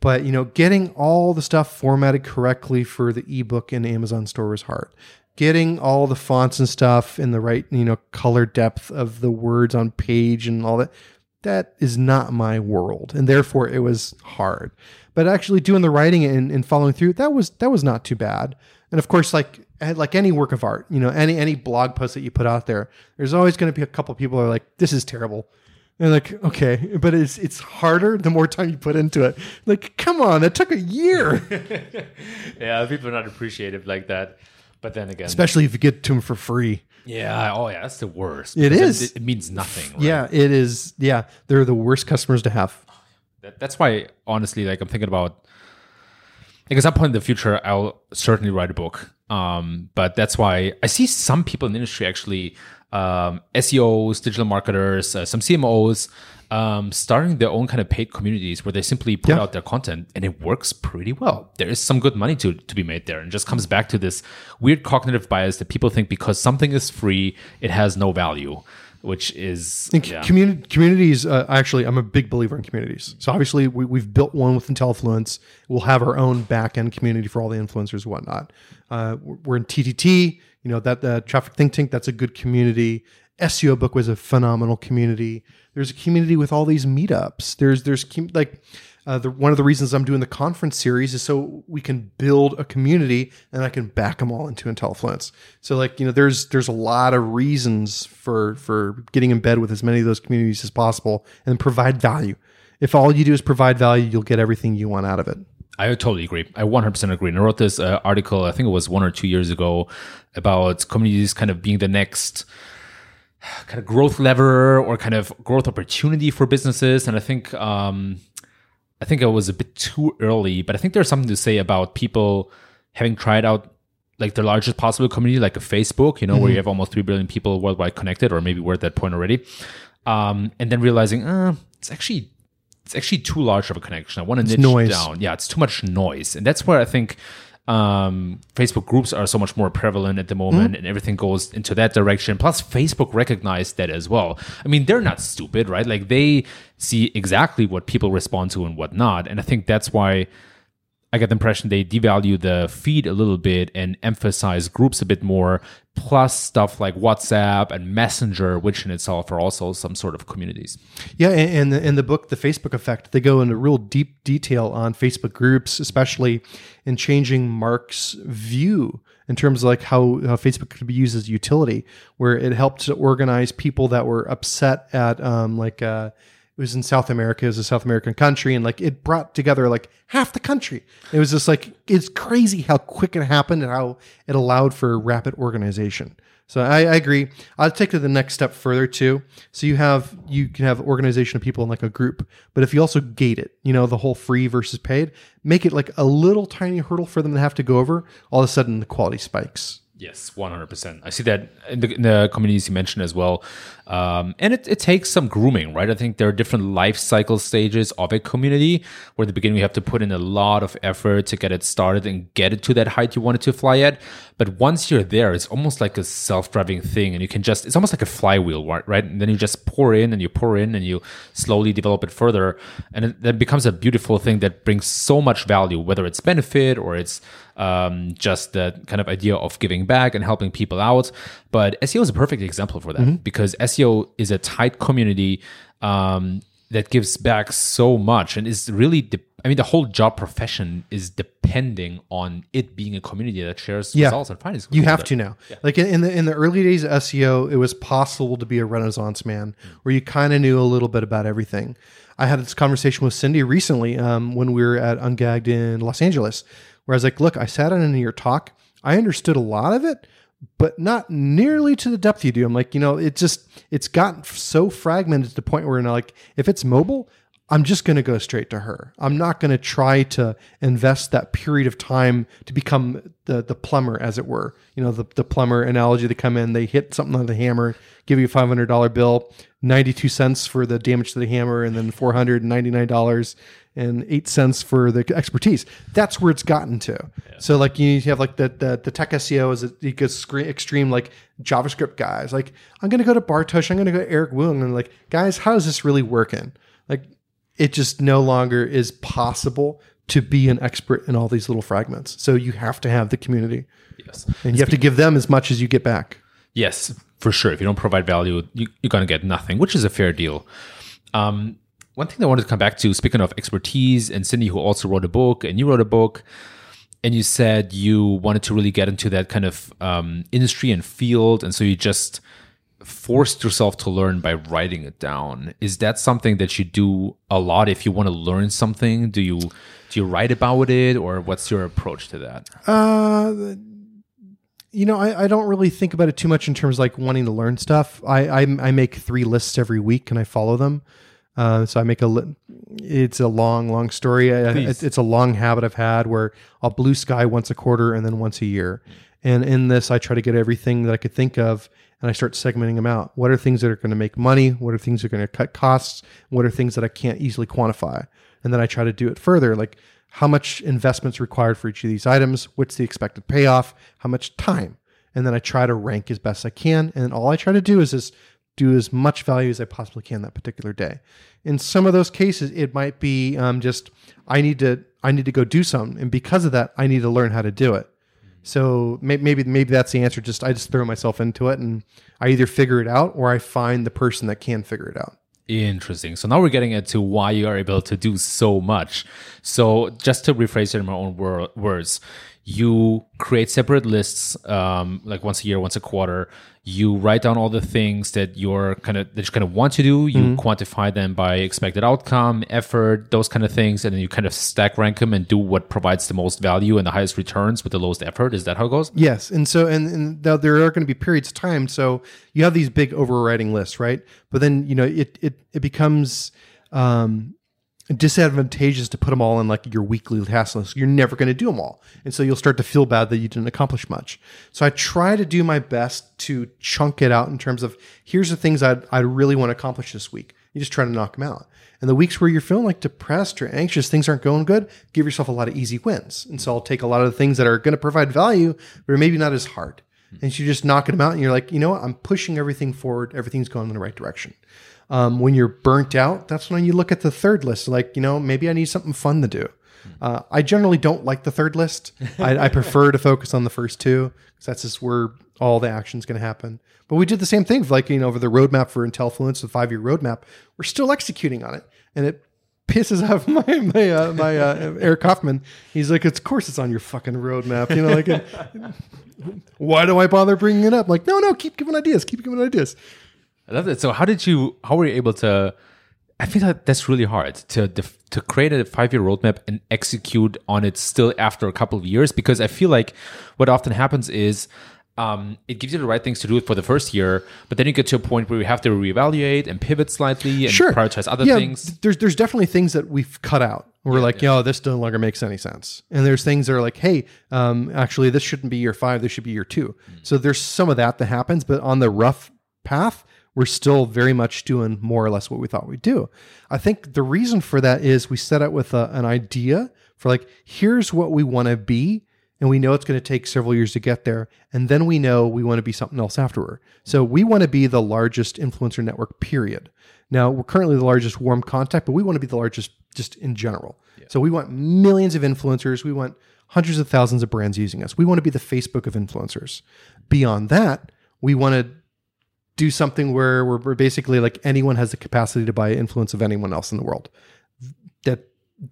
but you know getting all the stuff formatted correctly for the ebook in Amazon store was hard. Getting all the fonts and stuff in the right you know color depth of the words on page and all that that is not my world and therefore it was hard but actually doing the writing and, and following through that was that was not too bad and of course like eh, like any work of art, you know, any any blog post that you put out there, there's always going to be a couple people are like, "This is terrible." And like, okay, but it's it's harder the more time you put into it. Like, come on, that took a year.
yeah, people are not appreciative like that. But then again,
especially if you get to them for free.
Yeah. Oh, yeah. That's the worst.
It is.
It, it, means nothing. Right?
Yeah, it is. Yeah, they're the worst customers to have.
That, that's why, honestly, like I'm thinking about. Like at some point in the future, I'll certainly write a book. Um, but that's why I see some people in the industry actually, um, SEOs, digital marketers, uh, some CMOs, um, starting their own kind of paid communities where they simply put
Yeah.
out their content and it works pretty well. There is some good money to, to be made there and just comes back to this weird cognitive bias that people think because something is free, it has no value, which is yeah.
communities, uh, actually, I'm a big believer in communities. So obviously, we, we've built one with IntelliFluence. We'll have our own back end community for all the influencers and whatnot. Uh, we're in TTT. You know that the Traffic Think Tank. That's a good community. SEO Book was a phenomenal community. There's a community with all these meetups. There's there's like. Uh, the, one of the reasons I'm doing the conference series is so we can build a community and I can back them all into IntelliFluence. So like you know, there's there's a lot of reasons for for getting in bed with as many of those communities as possible and provide value. If all you do is provide value, you'll get everything you want out of it.
I totally agree. I 100% agree. And I wrote this uh, article, I think it was one or two years ago, about communities kind of being the next kind of growth lever or kind of growth opportunity for businesses. And I think, um, I think it was a bit too early, but I think there's something to say about people having tried out like the largest possible community, like a Facebook, you know, where you have almost 3 billion people worldwide connected, or maybe we're at that point already. Um, and then realizing, uh, it's actually it's actually too large of a connection. I want to niche
noise.
down. Yeah, it's too much noise, and that's where I think um, Facebook groups are so much more prevalent at the moment, and everything goes into that direction. Plus, Facebook recognized that as well. I mean, they're not stupid, right? Like they see exactly what people respond to and what not, and I think that's why. I get the impression they devalue the feed a little bit and emphasize groups a bit more, plus stuff like WhatsApp and Messenger, which in itself are also some sort of communities.
Yeah, and in the, in the book, The Facebook Effect, they go into real deep detail on Facebook groups, especially in changing Mark's view in terms of like how, how Facebook could be used as a utility, where it helped to organize people that were upset at um, like uh, it was in South America, was a South American country, and like it brought together like half the country. It was just like it's crazy how quick it happened and how it allowed for rapid organization. So I, I agree. I'll take it the next step further too. So you have you can have organization of people in like a group, but if you also gate it, you know, the whole free versus paid, make it like a little tiny hurdle for them to have to go over. All of a sudden, the quality spikes.
Yes, one hundred percent. I see that in the, in the communities you mentioned as well, um, and it, it takes some grooming, right? I think there are different life cycle stages of a community. Where at the beginning you have to put in a lot of effort to get it started and get it to that height you wanted to fly at. But once you're there, it's almost like a self-driving thing, and you can just it's almost like a flywheel, right? And then you just pour in and you pour in and you slowly develop it further, and it then becomes a beautiful thing that brings so much value, whether it's benefit or it's um, just the kind of idea of giving back and helping people out. But SEO is a perfect example for that because SEO is a tight community um, that gives back so much and is really, de- I mean, the whole job profession is depending on it being a community that shares
Yeah.
results and findings.
You have to now. Like in, in the in the early days of SEO, it was possible to be a renaissance man, where you kind of knew a little bit about everything. I had this conversation with Cindy recently um, when we were at Ungagged in Los Angeles, where I was like, "Look, I sat in your talk. I understood a lot of it, but not nearly to the depth you do." I'm like, you know, it just it's gotten so fragmented to the point where now, like, if it's mobile, I'm just going to go straight to her. I'm not going to try to invest that period of time to become the the plumber, as it were. You know, the, the plumber analogy. They come in, they hit something on the hammer, give you a five hundred dollar bill, ninety two cents for the damage to the hammer, and then four hundred and ninety nine dollars and eight cents for the expertise. That's where it's gotten to. So like you have like the the, the tech SEO is it gets extreme like JavaScript guys. Like I'm going to go to Bartosz, I'm going to go to Eric Wung, and like guys, how is this really working? Like it just no longer is possible to be an expert in all these little fragments. So you have to have the community
Yes.
and you have to give them as much as you get back.
Yes, for sure. If you don't provide value, you, you're going to get nothing, which is a fair deal. Um, one thing I wanted to come back to, speaking of expertise, and Cindy, who also wrote a book, and you wrote a book, and you said you wanted to really get into that kind of um, industry and field, and so you just forced yourself to learn by writing it down. Is that something that you do a lot if you want to learn something? Do you do you write about it, or what's your approach to that?
Uh, you know, I, I don't really think about it too much in terms of like wanting to learn stuff. I I, I make three lists every week and I follow them. Uh, so I make a. Li- it's a long, long story. I, it's, it's a long habit I've had where I'll blue sky once a quarter and then once a year. And in this, I try to get everything that I could think of and I start segmenting them out. What are things that are going to make money? What are things that are going to cut costs? What are things that I can't easily quantify? And then I try to do it further, like how much investments required for each of these items? What's the expected payoff? How much time? And then I try to rank as best I can. And all I try to do is just do as much value as I possibly can that particular day. In some of those cases, it might be um, just I need to I need to go do something, and because of that, I need to learn how to do it. So maybe maybe that's the answer. Just I just throw myself into it, and I either figure it out or I find the person that can figure it out.
Interesting. So now we're getting into why you are able to do so much. So just to rephrase it in my own wor- words, you create separate lists um, like once a year once a quarter. You write down all the things that you're kind of that you kind of want to do. You mm-hmm. quantify them by expected outcome effort those kind of things and then you kind of stack rank them and do what provides the most value and the highest returns with the lowest effort. Is that how it goes?
Yes. And so and, and there are going to be periods of time. So you have these big overriding lists right? But then you know it it, it becomes um, disadvantageous to put them all in like your weekly task list. You're never going to do them all. And so you'll start to feel bad that you didn't accomplish much. So I try to do my best to chunk it out in terms of here's the things I'd, I really want to accomplish this week. You just try to knock them out. And the weeks where you're feeling like depressed or anxious, things aren't going good, give yourself a lot of easy wins. And so I'll take a lot of the things that are going to provide value, but are maybe not as hard. Hmm. And you just knocking them out and you're like, you know what? I'm pushing everything forward. Everything's going in the right direction. Um, when you're burnt out, that's when you look at the third list. Like, you know, maybe I need something fun to do. Uh, I generally don't like the third list. I, I prefer to focus on the first two because that's just where all the action's going to happen. But we did the same thing, like you know, over the roadmap for IntelliFluence, the five year roadmap. We're still executing on it, and it pisses off my my uh, my uh, Eric Kaufman. He's like, "Of course, it's on your fucking roadmap." You know, like, why do I bother bringing it up? Like, no, no, keep giving ideas, keep giving ideas.
I love it. So how did you? How were you able to? I feel like that's really hard to to create a five year roadmap and execute on it still after a couple of years because I feel like what often happens is. Um, it gives you the right things to do for the first year, but then you get to a point where you have to reevaluate and pivot slightly and
sure.
prioritize other
yeah,
things.
There's there's definitely things that we've cut out. We're yeah, like, yeah. yo, this no longer makes any sense. And there's things that are like, hey, um, actually, this shouldn't be year five. This should be year two. Mm. So there's some of that that happens, but on the rough path, we're still very much doing more or less what we thought we'd do. I think the reason for that is we set out with a, an idea for like, here's what we want to be. And we know it's going to take several years to get there. And then we know we want to be something else afterward. So we want to be the largest influencer network, period. Now, we're currently the largest warm contact, but we want to be the largest just in general. Yeah. So we want millions of influencers. We want hundreds of thousands of brands using us. We want to be the Facebook of influencers. Beyond that, we want to do something where we're, basically like anyone has the capacity to buy influence of anyone else in the world. That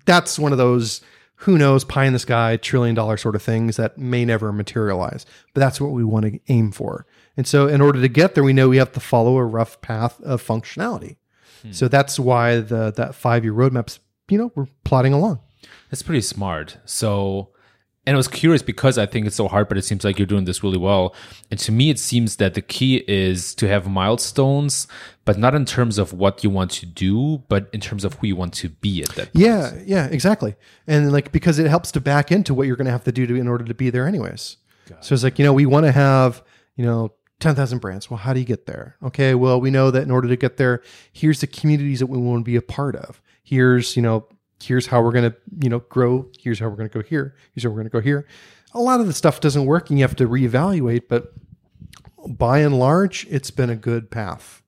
that's one of those who knows pie in the sky trillion dollar sort of things that may never materialize. But that's what we want to aim for. And so in order to get there, we know we have to follow a rough path of functionality. Hmm. So that's why the that five year roadmaps, you know, we're plotting along.
That's pretty smart. So and I was curious because I think it's so hard, but it seems like you're doing this really well. And to me, it seems that the key is to have milestones, but not in terms of what you want to do, but in terms of who you want to be at that.
Point. Yeah, yeah, exactly. And like because it helps to back into what you're going to have to do to in order to be there, anyways. so it's like you know we want to have you know 10,000 brands. Well, how do you get there? Okay, well, we know that in order to get there, here's the communities that we want to be a part of. Here's, you know, here's how we're going to, you know, grow. Here's how we're going to go here. Here's how we're going to go here. A lot of the stuff doesn't work and you have to reevaluate, but by and large, it's been a good path.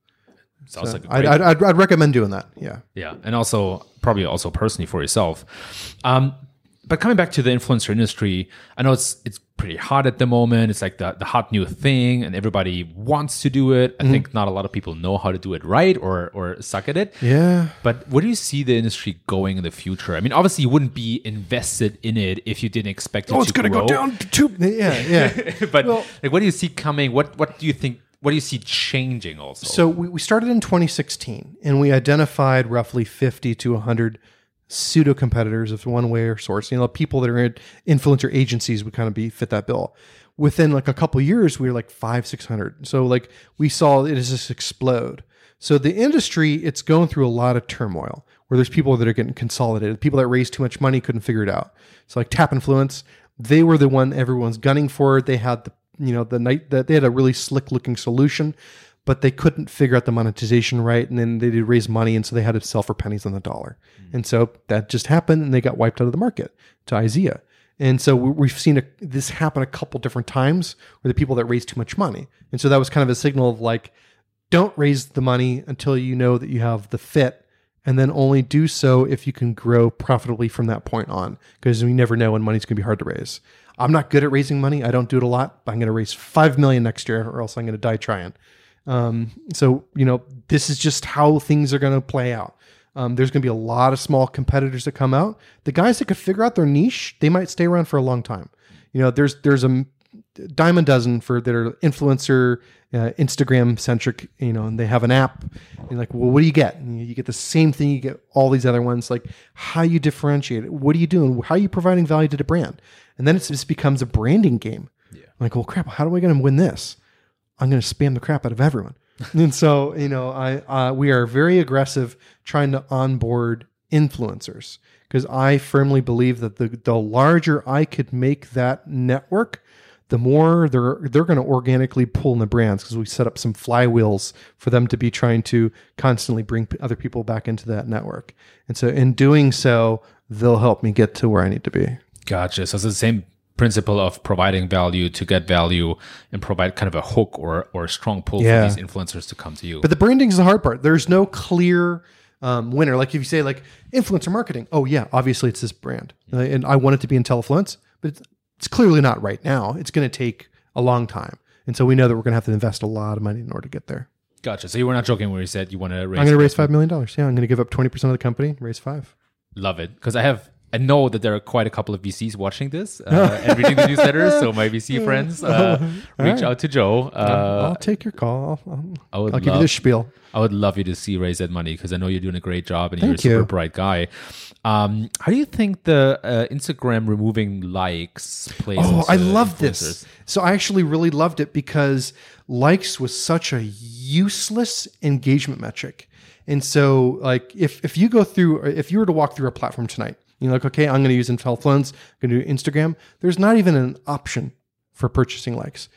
Sounds so like I'd, I'd, I'd, recommend doing that. Yeah.
Yeah. And also, probably also personally for yourself. Um, but coming back to the influencer industry, I know it's it's pretty hot at the moment. It's like the, the hot new thing, and everybody wants to do it. I
Mm-hmm.
think not a lot of people know how to do it right or or suck at it.
Yeah.
But where do you see the industry going in the future? I mean, obviously, you wouldn't be invested in it if you didn't expect it
Oh, it's going to go down to two. Yeah, yeah.
but
Well-
like, what do you see coming? What what do you think? What do you see changing? Also,
So we, we started in 2016 and we identified roughly 50 to 100 pseudo competitors of one way or source. You know, people that are in influencer agencies would kind of be fit that bill. Within like a couple years, we were like five, 600. So like we saw it just explode. So the industry, it's going through a lot of turmoil where there's people that are getting consolidated. People that raised too much money couldn't figure it out. So like TapInfluence, they were the one everyone's gunning for. They had the you know the night that they had a really slick looking solution, but they couldn't figure out the monetization right, and then they did raise money, and so they had to sell for pennies on the dollar, hmm. and so that just happened, and they got wiped out of the market to IZEA. And so we- we've seen a, this happen a couple different times where the people that raised too much money, and so that was kind of a signal of like, don't raise the money until you know that you have the fit and then only do so if you can grow profitably from that point on because we never know when money's going to be hard to raise. I'm not good at raising money. I don't do it a lot but i'm going to raise 5 million next year or else i'm going to die trying um, so you know this is just how things are going to play out. Um, there's going to be a lot of small competitors that come out. The guys that could figure out their niche they might stay around for a long time. You know there's there's a dime a dozen for that are influencer uh, instagram centric you know and they have an app. And like well what do you get? And you get the same thing you get all these other ones like how you differentiate it? What are you doing? How are you providing value to the brand? And then it just becomes a branding game. Yeah. like well crap how do i going to win this i'm going to spam the crap out of everyone and so you know i uh, we are very aggressive trying to onboard influencers because i firmly believe that the the larger i could make that network the more they're they're going to organically pull in the brands because we set up some flywheels for them to be trying to constantly bring p- other people back into that network. And so in doing so, they'll help me get to where I need to be.
Gotcha. So it's the same principle of providing value to get value and provide kind of a hook or or a strong pull
Yeah.
for these influencers to come to you.
But the branding is the hard part. There's no clear um, winner. Like if you say like influencer marketing, oh yeah, obviously it's this brand, Uh, and I want it to be IntelliFluence, but it's, it's clearly not right now. It's going to take a long time, and so we know that we're going to have to invest a lot of money in order to get there.
gotcha. So you were not joking when you said you want to raise.
I'm going to raise five million dollars. Yeah, I'm going to give up twenty percent of the company, raise five.
Love it because I have. I know that there are quite a couple of VCs watching this uh, and reading the newsletters. So my VC friends, uh, reach out to Joe. Uh,
I'll take your call. I'll, I'll,
I would
I'll give you
love-
the spiel.
I would love you to see raise that money because I know you're doing a great job and
Thank
you're a super
you.
bright guy. Um, how do you think the uh, Instagram removing likes plays?
Oh, I love this. So I actually really loved it because likes was such a useless engagement metric. And so, like, if if you go through, if you were to walk through a platform tonight, you're like, okay, I'm going to use IntelliFluence, I'm going to do Instagram. There's not even an option for purchasing likes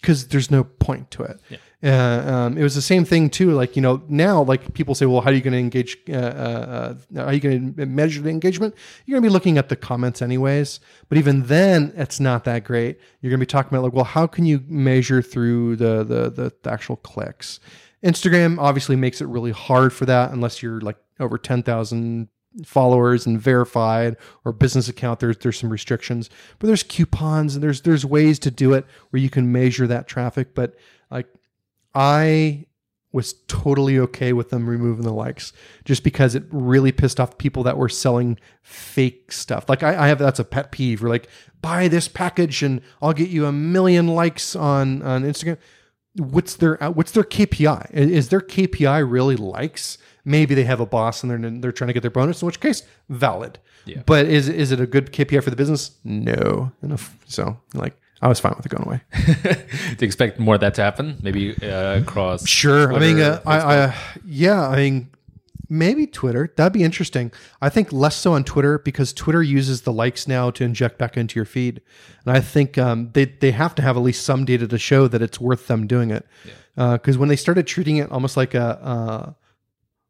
because there's no point to it. Uh, um, it was the same thing too. Like you know, now like people say, well, how are you going to engage? Uh, uh, uh, are you going to measure the engagement? You're going to be looking at the comments anyways. But even then, it's not that great. You're going to be talking about like, well, how can you measure through the the the, the actual clicks? Instagram obviously makes it really hard for that unless you're like over ten thousand followers and verified or business account there's there's some restrictions but there's coupons and there's there's ways to do it where you can measure that traffic but like i was totally okay with them removing the likes just because it really pissed off people that were selling fake stuff like i, I have that's a pet peeve we're like buy this package and i'll get you a million likes on on instagram what's their what's their KPI? Is their KPI really likes? Maybe they have a boss and they're they're trying to get their bonus. In which case, valid.
Yeah.
But is is it a good KPI for the business? No. Enough. So like, I was fine with it going away.
Do you expect more of that to happen? Maybe uh, across.
Sure. I mean, uh, I, I uh, yeah. I mean, maybe Twitter. That'd be interesting. I think less so on Twitter because Twitter uses the likes now to inject back into your feed, and I think um, they they have to have at least some data to show that it's worth them doing it. Because when they started treating it almost like a uh,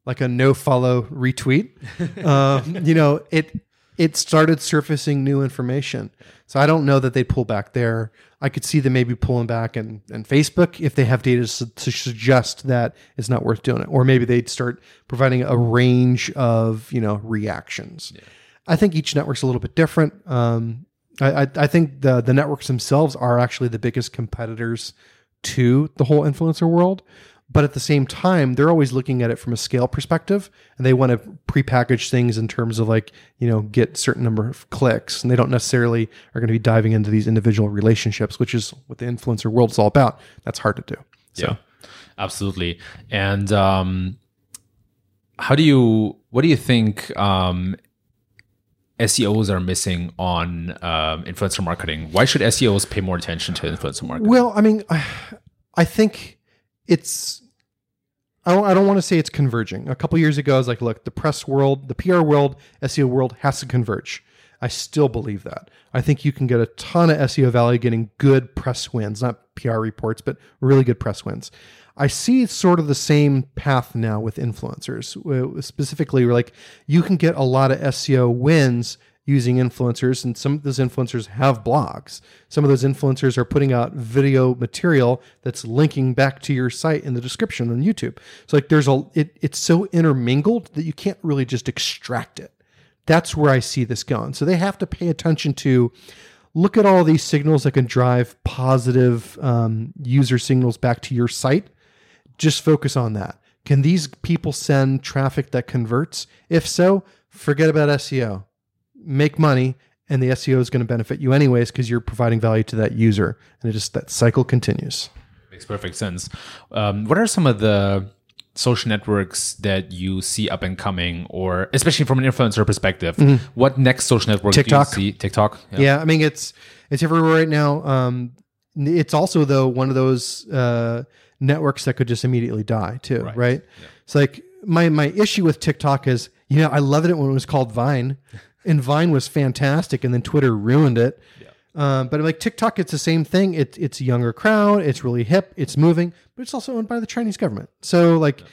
like a no follow retweet, uh, you know, it it started surfacing new information. So I don't know that they'd pull back there. I could see them maybe pulling back and and Facebook if they have data to, to suggest that it's not worth doing it, or maybe they'd start providing a range of you know reactions. I think each network's a little bit different. Um, I, I, I think the the networks themselves are actually the biggest competitors to the whole influencer world. But at the same time, they're always looking at it from a scale perspective, and they want to prepackage things in terms of like you know get certain number of clicks, and they don't necessarily are going to be diving into these individual relationships, which is what the influencer world is all about. That's hard to do. So.
Yeah, absolutely. And um, how do you? What do you think? Um, SEOs are missing on um, influencer marketing. Why should SEOs pay more attention to influencer marketing?
Well, I mean, I, I think it's. I don't, I don't want to say it's converging. A couple years ago, I was like, look, the press world, the PR world, SEO world has to converge. I still believe that. I think you can get a ton of SEO value getting good press wins, not PR reports, but really good press wins. I see sort of the same path now with influencers. Specifically, like you can get a lot of SEO wins using influencers, and some of those influencers have blogs. Some of those influencers are putting out video material that's linking back to your site in the description on YouTube. So like there's a it, it's so intermingled that you can't really just extract it. That's where I see this going. So they have to pay attention to look at all these signals that can drive positive um, user signals back to your site. Just focus on that. Can these people send traffic that converts? If so, forget about SEO make money and the SEO is going to benefit you anyways because you're providing value to that user, and it just that cycle continues.
Makes perfect sense. Um, what are some of the social networks that you see up and coming, or especially from an influencer perspective? Mm-hmm. What next social network
TikTok.
do you see? TikTok.
Yeah. yeah, I mean it's it's everywhere right now. Um, it's also though one of those uh, networks that could just immediately die too, right? right? Yeah. It's like my my issue with TikTok is, you know, I loved it when it was called Vine and Vine was fantastic, and then Twitter ruined it. Yeah. Uh, but like TikTok, it's the same thing. It, it's a younger crowd. It's really hip. It's moving, but it's also owned by the Chinese government. So like, yeah.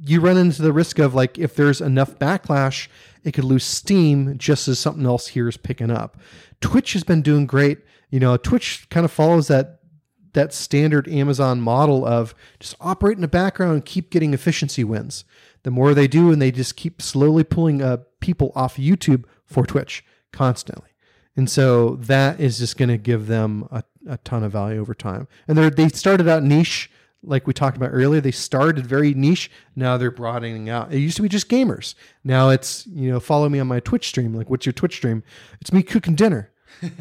you run into the risk of like if there's enough backlash, it could lose steam just as something else here is picking up. Twitch has been doing great. You know, Twitch kind of follows that that standard Amazon model of just operate in the background and keep getting efficiency wins. The more they do, and they just keep slowly pulling uh, people off YouTube for Twitch constantly. And so that is just going to give them a, a ton of value over time. And they they started out niche, like we talked about earlier. They started very niche. Now they're broadening out. It used to be just gamers. Now it's, you know, follow me on my Twitch stream. Like, what's your Twitch stream? It's me cooking dinner.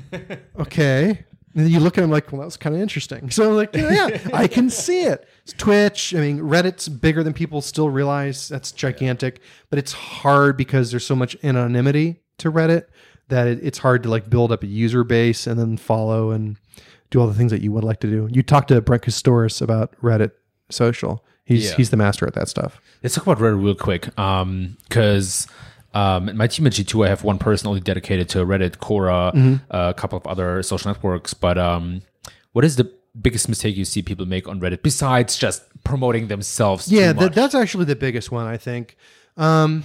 okay. And then you look at them like, well, that was kind of interesting. So I'm like, yeah, yeah I can see it. It's Twitch. I mean, Reddit's bigger than people still realize. That's gigantic, but it's hard because there's so much anonymity to Reddit that it, it's hard to like build up a user base and then follow and do all the things that you would like to do. You talked to Brent Csutoras about Reddit social. He's yeah. he's the master at that stuff.
Let's talk about Reddit real quick, because. Um, um, my team at G2, I have one person only dedicated to Reddit, Quora, mm-hmm. uh, a couple of other social networks. But um, what is the biggest mistake you see people make on Reddit besides just promoting themselves?
Yeah, th- that's actually the biggest one, I think. Um,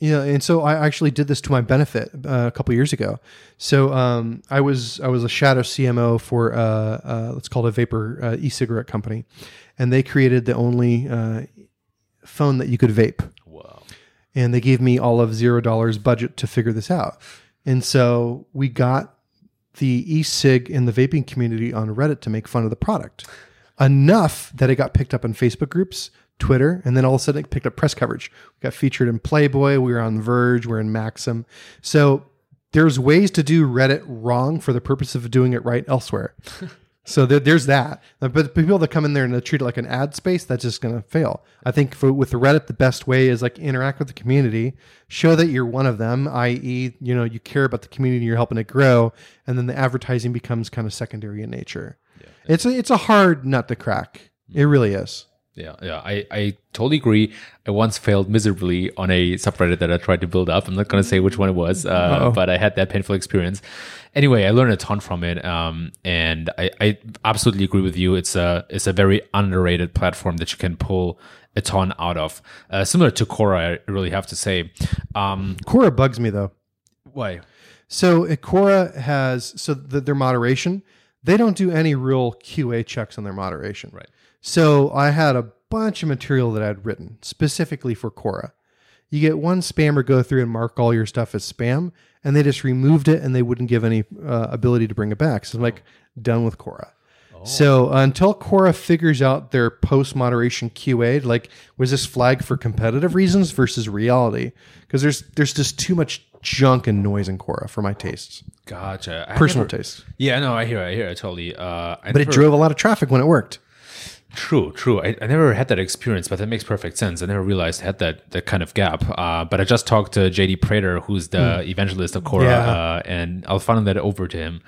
yeah, and so I actually did this to my benefit uh, a couple years ago. So um, I was I was a shadow CMO for uh, uh, let's call it a vapor uh, e-cigarette company, and they created the only uh, phone that you could vape.
Wow!
And they gave me all of zero dollars budget to figure this out, and so we got the e-cig in the vaping community on Reddit to make fun of the product enough that it got picked up in Facebook groups Twitter, and then all of a sudden it picked up press coverage. We got featured in Playboy, we were on Verge, we are in Maxim. So there's ways to do Reddit wrong for the purpose of doing it right elsewhere. so there, there's that. But people that come in there and treat it like an ad space, that's just going to fail. I think for, with the Reddit, the best way is like interact with the community, show that you're one of them, i.e., you know, you care about the community, you're helping it grow, and then the advertising becomes kind of secondary in nature. Yeah. It's a, it's a hard nut to crack. It really is.
Yeah, yeah, I, I totally agree. I once failed miserably on a subreddit that I tried to build up. I'm not going to say which one it was, uh, but I had that painful experience. Anyway, I learned a ton from it, um, and I, I absolutely agree with you. It's a it's a very underrated platform that you can pull a ton out of. Uh, similar to Quora, I really have to say. Um,
Quora bugs me though.
Why?
So uh, Quora has so the, their moderation. They don't do any real QA checks on their moderation.
Right.
So I had a bunch of material that I'd written specifically for Quora. You get one spammer go through and mark all your stuff as spam, and they just removed it and they wouldn't give any uh, ability to bring it back. So I'm like, done with Quora. So uh, until Quora figures out their post moderation QA, like was this flag for competitive reasons versus reality? Because there's there's just too much junk and noise in Quora for my tastes,
Gotcha. I
personal
never-
tastes.
Yeah, no, I hear, it, I hear, it totally. Uh, I
But it drove a lot of traffic when it worked.
True, true. I, I never had that experience, but that makes perfect sense. I never realized I had that that kind of gap. Uh, but I just talked to JD Prater, who's the evangelist of
Hmm. Yeah.
uh, and I'll funnel that over to him.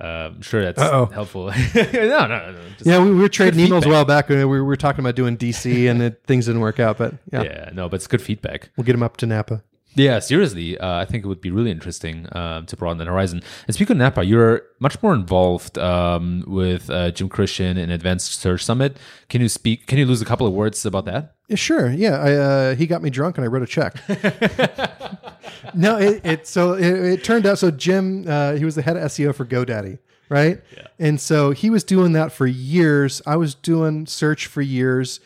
Uh, I'm sure that's
Uh-oh.
helpful. no, no, no.
Yeah, we, we were trading emails a while back. and We were, talking about doing DC, and it, things didn't work out. But yeah,
yeah, no, but it's good feedback.
we'll get him up to Napa.
Yeah, seriously, uh, I think it would be really interesting um, to broaden the horizon. And speaking of Napa, you're much more involved um, with uh, Jim Christian and Advanced Search Summit. Can you speak? Can you lose a couple of words about that?
Yeah, sure. Yeah, I, uh, he got me drunk, and I wrote a check. no, it, it so it, it turned out so Jim uh, he was the head of SEO for GoDaddy, right? Yeah. And so he was doing that for years. I was doing search for years.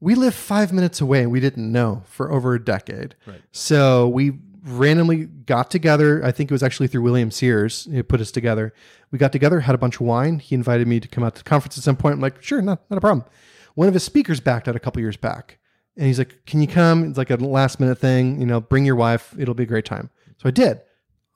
We lived five minutes away, and we didn't know for over a decade. Right. So we randomly got together. I think it was actually through William Sears. He put us together. We got together, had a bunch of wine. He invited me to come out to the conference at some point. I'm like, sure, not, not a problem. One of his speakers backed out a couple years back. And he's like, Can you come? It's like a last minute thing, you know, bring your wife. It'll be a great time. So I did.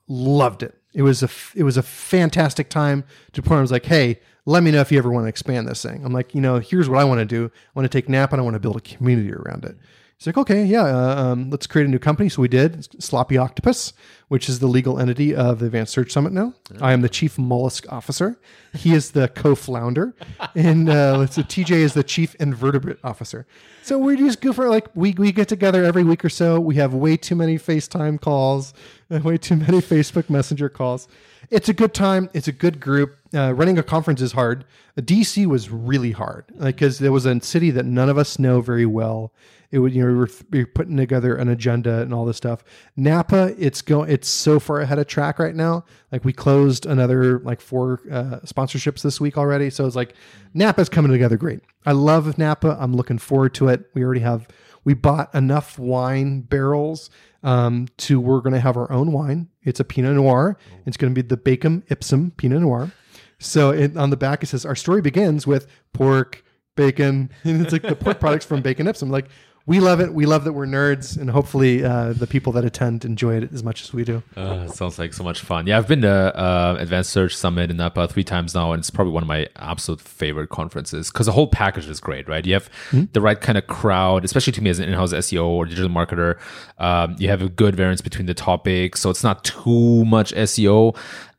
Loved it. It was a f- it was a fantastic time to the point I was like, hey, let me know if you ever want to expand this thing. I'm like, you know, here's what I want to do. I want to take Napa and I want to build a community around it. He's like, okay, yeah, uh, um, let's create a new company. So we did. It's Sloppy Octopus, which is the legal entity of the Advanced Search Summit now. I am the chief mollusk officer. He is the co-flounder, and uh, so TJ is the chief invertebrate officer. So we just go for like we we get together every week or so. We have way too many FaceTime calls, and way too many Facebook Messenger calls. It's a good time. It's a good group. Uh, running a conference is hard. DC was really hard because there was a city that none of us know very well. It would, you know, we were, we were putting together an agenda and all this stuff. Napa, it's going, it's so far ahead of track right now. Like we closed another like four uh, sponsorships this week already. So it's like Napa's coming together great. I love Napa. I'm looking forward to it. We already have, we bought enough wine barrels um, to we're going to have our own wine. It's a Pinot Noir. It's going to be the Bacon Ipsum Pinot Noir. So it, on the back it says our story begins with pork, bacon, and it's like the pork products from Bacon Ipsum. Like we love it. We love that we're nerds, and hopefully uh, the people that attend enjoy it as much as we do.
Uh, sounds like so much fun. Yeah, I've been to uh, Advanced Search Summit in Napa three times now, and it's probably one of my absolute favorite conferences because the whole package is great, right? You have the right kind of crowd, especially to me as an in-house SEO or digital marketer. Um, you have a good variance between the topics, so it's not too much SEO.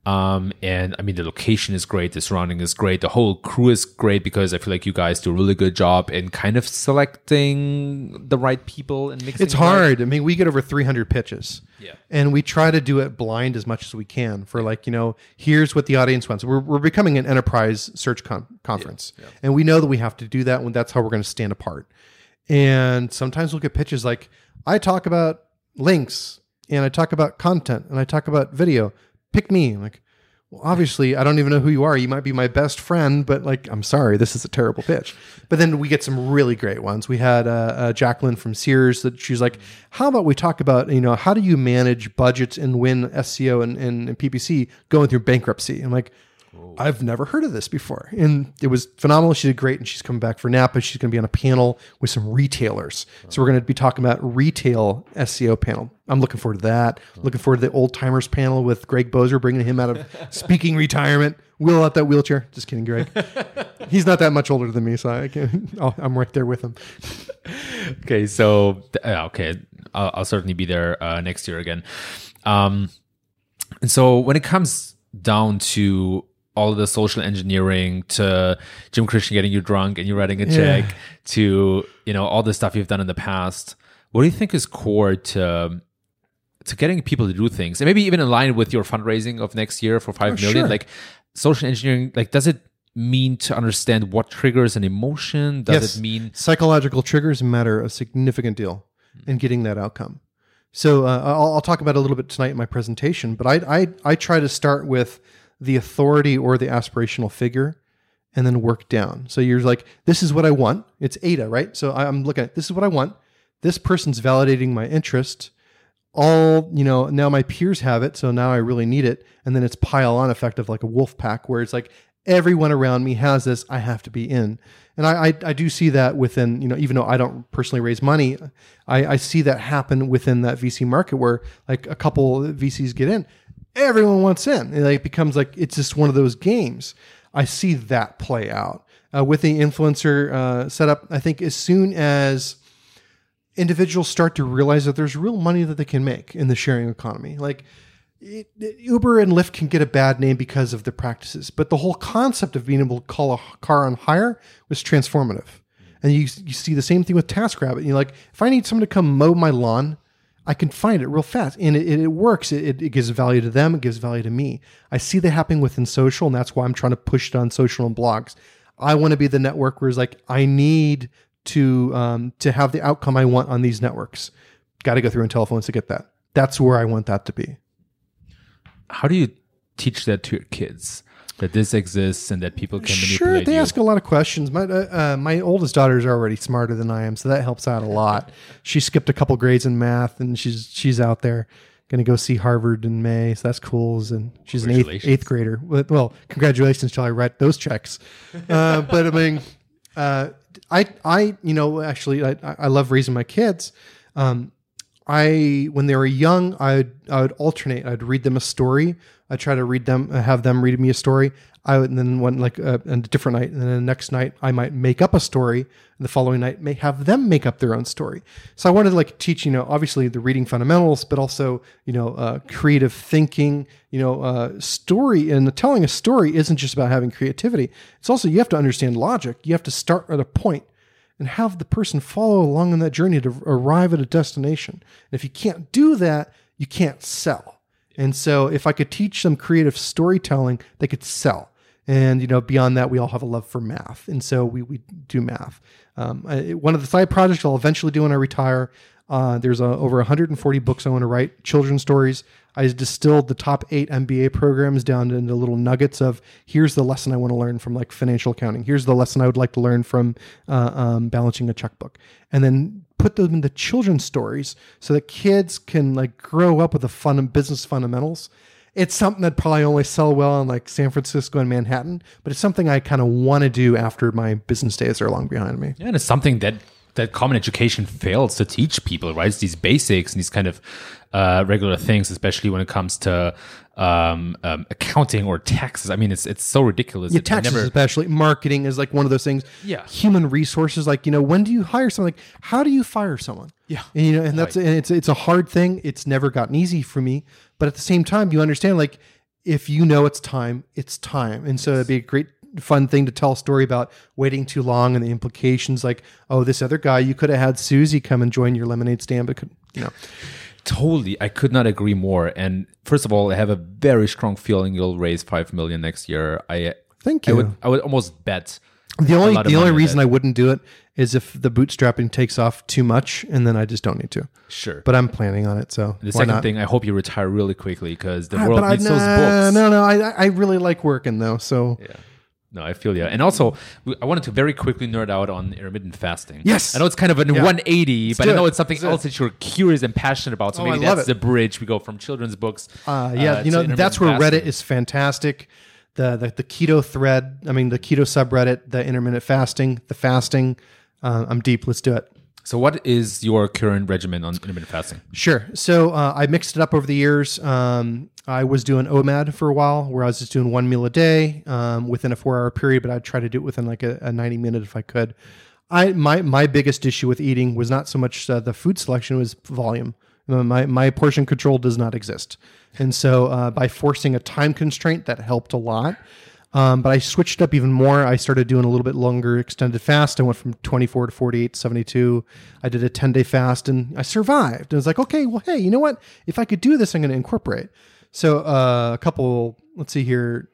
Um, and I mean, the location is great. The surrounding is great. The whole crew is great because I feel like you guys do a really good job in kind of selecting the right people and mixing.
It's hard. I mean, we get over 300 pitches.
Yeah.
And we try to do it blind as much as we can for like, you know, here's what the audience wants. We're, we're becoming an enterprise search con- conference. And we know that we have to do that when that's how we're going to stand apart. And sometimes we'll get pitches like, I talk about links and I talk about content and I talk about video. Pick me. I'm like, well, obviously, I don't even know who you are. You might be my best friend, but like, I'm sorry, this is a terrible pitch. But then we get some really great ones. We had uh, uh, Jacqueline from Sears that she's like, how about we talk about, you know, how do you manage budgets and win SEO and, and, and PPC going through bankruptcy? I'm like, I've never heard of this before. And it was phenomenal. She did great. And she's coming back for Napa. She's going to be on a panel with some retailers. So we're going to be talking about retail SEO panel. I'm looking forward to that. Looking forward to the old timers panel with Greg Boser, bringing him out of speaking retirement. Wheel out that wheelchair. Just kidding, Greg. He's not that much older than me, so I can, oh, I'm right there with him.
Okay, so uh, okay, I'll, I'll certainly be there uh, next year again. Um, and so when it comes down to all of the social engineering to Jim Christian getting you drunk and you writing a check to you know all the stuff you've done in the past, what do you think is core to to getting people to do things and maybe even in line with your fundraising of next year for five million?
sure.
Like social engineering, like does it mean to understand what triggers an emotion? Does
Yes.
it mean
psychological triggers matter a significant deal in getting that outcome. So uh, I'll, I'll talk about it a little bit tonight in my presentation, but I, I I try to start with the authority or the aspirational figure, and then work down. So you're like, this is what I want. It's ADA, right? So I'm looking at this is what I want. this person's validating my interest. All, you know, now my peers have it, so now I really need it. And then it's pile on effect of like a wolf pack where it's like everyone around me has this, I have to be in. And I, I, I do see that within, you know, even though I don't personally raise money, I, I see that happen within that VC market where like a couple VCs get in, everyone wants in. It becomes like it's just one of those games. I see that play out uh, with the influencer uh, setup. I think as soon as individuals start to realize that there's real money that they can make in the sharing economy, like it, Uber and Lyft can get a bad name because of the practices, but the whole concept of being able to call a car on hire was transformative. And you, you see the same thing with TaskRabbit. And You're like, if I need someone to come mow my lawn, I can find it real fast, and it, it works. It, it gives value to them. It gives value to me. I see that happening within social, and that's why I'm trying to push it on social and blogs. I want to be the network where it's like I need to um, to have the outcome I want on these networks. Got to go through IntelliFluence to get that. That's where I want that to be.
How do you teach that to your kids? That this exists and that people can manipulate
Sure, they
you?
ask a lot of questions. My uh, uh, my oldest daughters are already smarter than I am, so that helps out a lot. she skipped a couple grades in math, and she's she's out there going to go see Harvard in May, so that's cool. And she's an eighth eighth grader. Well, well, congratulations till I write those checks. Uh, but I mean, uh, I I you know actually I I love raising my kids. Um, I when they were young, I'd I would alternate. I'd read them a story. I'd try to read them, uh, have them read me a story. I would and then one like uh, a different night, and then the next night I might make up a story. And the following night, may have them make up their own story. So I wanted to like teach, you know, obviously the reading fundamentals, but also you know, uh, creative thinking. You know, uh, story and telling a story isn't just about having creativity. It's also you have to understand logic. You have to start at a point and have the person follow along on that journey to arrive at a destination. And if you can't do that, you can't sell. And so if I could teach them creative storytelling, they could sell. And you know, beyond that, we all have a love for math, and so we we do math. Um, I, one of the side projects I'll eventually do when I retire. Uh, there's uh over 140 books I want to write, children's stories. I distilled the top eight MBA programs down into little nuggets of here's the lesson I want to learn from like financial accounting. Here's the lesson I would like to learn from uh, um, balancing a checkbook, and then put them into children's stories so that kids can like grow up with the fun business fundamentals. It's something that probably only sell well in like San Francisco and Manhattan, but it's something I kind of want to do after my business days are long behind me.
Yeah, and it's something that that common education fails to teach people, right? It's these basics and these kind of uh, regular things, especially when it comes to um, um, accounting or taxes. I mean, it's it's so ridiculous.
Yeah, taxes
never-
especially. Marketing is like one of those things.
Yeah.
Human resources, like you know, when do you hire someone? Like, how do you fire someone?
Yeah.
And, you know, and that's and it's it's a hard thing. It's never gotten easy for me, but at the same time, you understand like if you know it's time, it's time, and so it'd be a great fun thing to tell a story about waiting too long and the implications. Like, oh, this other guy, you could have had Susie come and join your lemonade stand, but could you know?
Totally, I could not agree more. And first of all, I have a very strong feeling you'll raise five million next year. I
Thank
I
you.
would I would almost bet
The only the only reason. I wouldn't do it is if the bootstrapping takes off too much, and then I just don't need to.
sure.
But I'm planning on it, so
the second
not?
thing, I hope you retire really quickly because the
Ah,
world
but I,
needs those
nah,
books.
No, no, I I really like working though. So
Yeah. No, I feel you. And also, I wanted to very quickly nerd out on intermittent fasting.
Yes.
I know it's kind of a 180, but I know
it.
it's something
Let's
else that you're curious and passionate about. So
Oh,
maybe that's
it.
the bridge. We go from children's books.
uh, yeah,
uh,
you know that's where
fasting.
Reddit is fantastic. The, the the keto thread, I mean the keto subreddit, the intermittent fasting, the fasting. Uh, I'm deep. Let's do it.
So, what is your current regimen on intermittent fasting?
Sure. So uh, I mixed it up over the years. Um, I was doing OMAD for a while, where I was just doing one meal a day um, within a four-hour period, but I'd try to do it within like a, a ninety-minute if I could. I my my biggest issue with eating was not so much uh, the food selection; was volume. My my portion control does not exist, and so uh, by forcing a time constraint, that helped a lot. Um, but I switched up even more. I started doing a little bit longer extended fast. I went from 24 to 48, 72. I did a 10 day fast and I survived. And I was like, okay, well, hey, you know what? If I could do this, I'm going to incorporate. So uh, a couple, let's see here,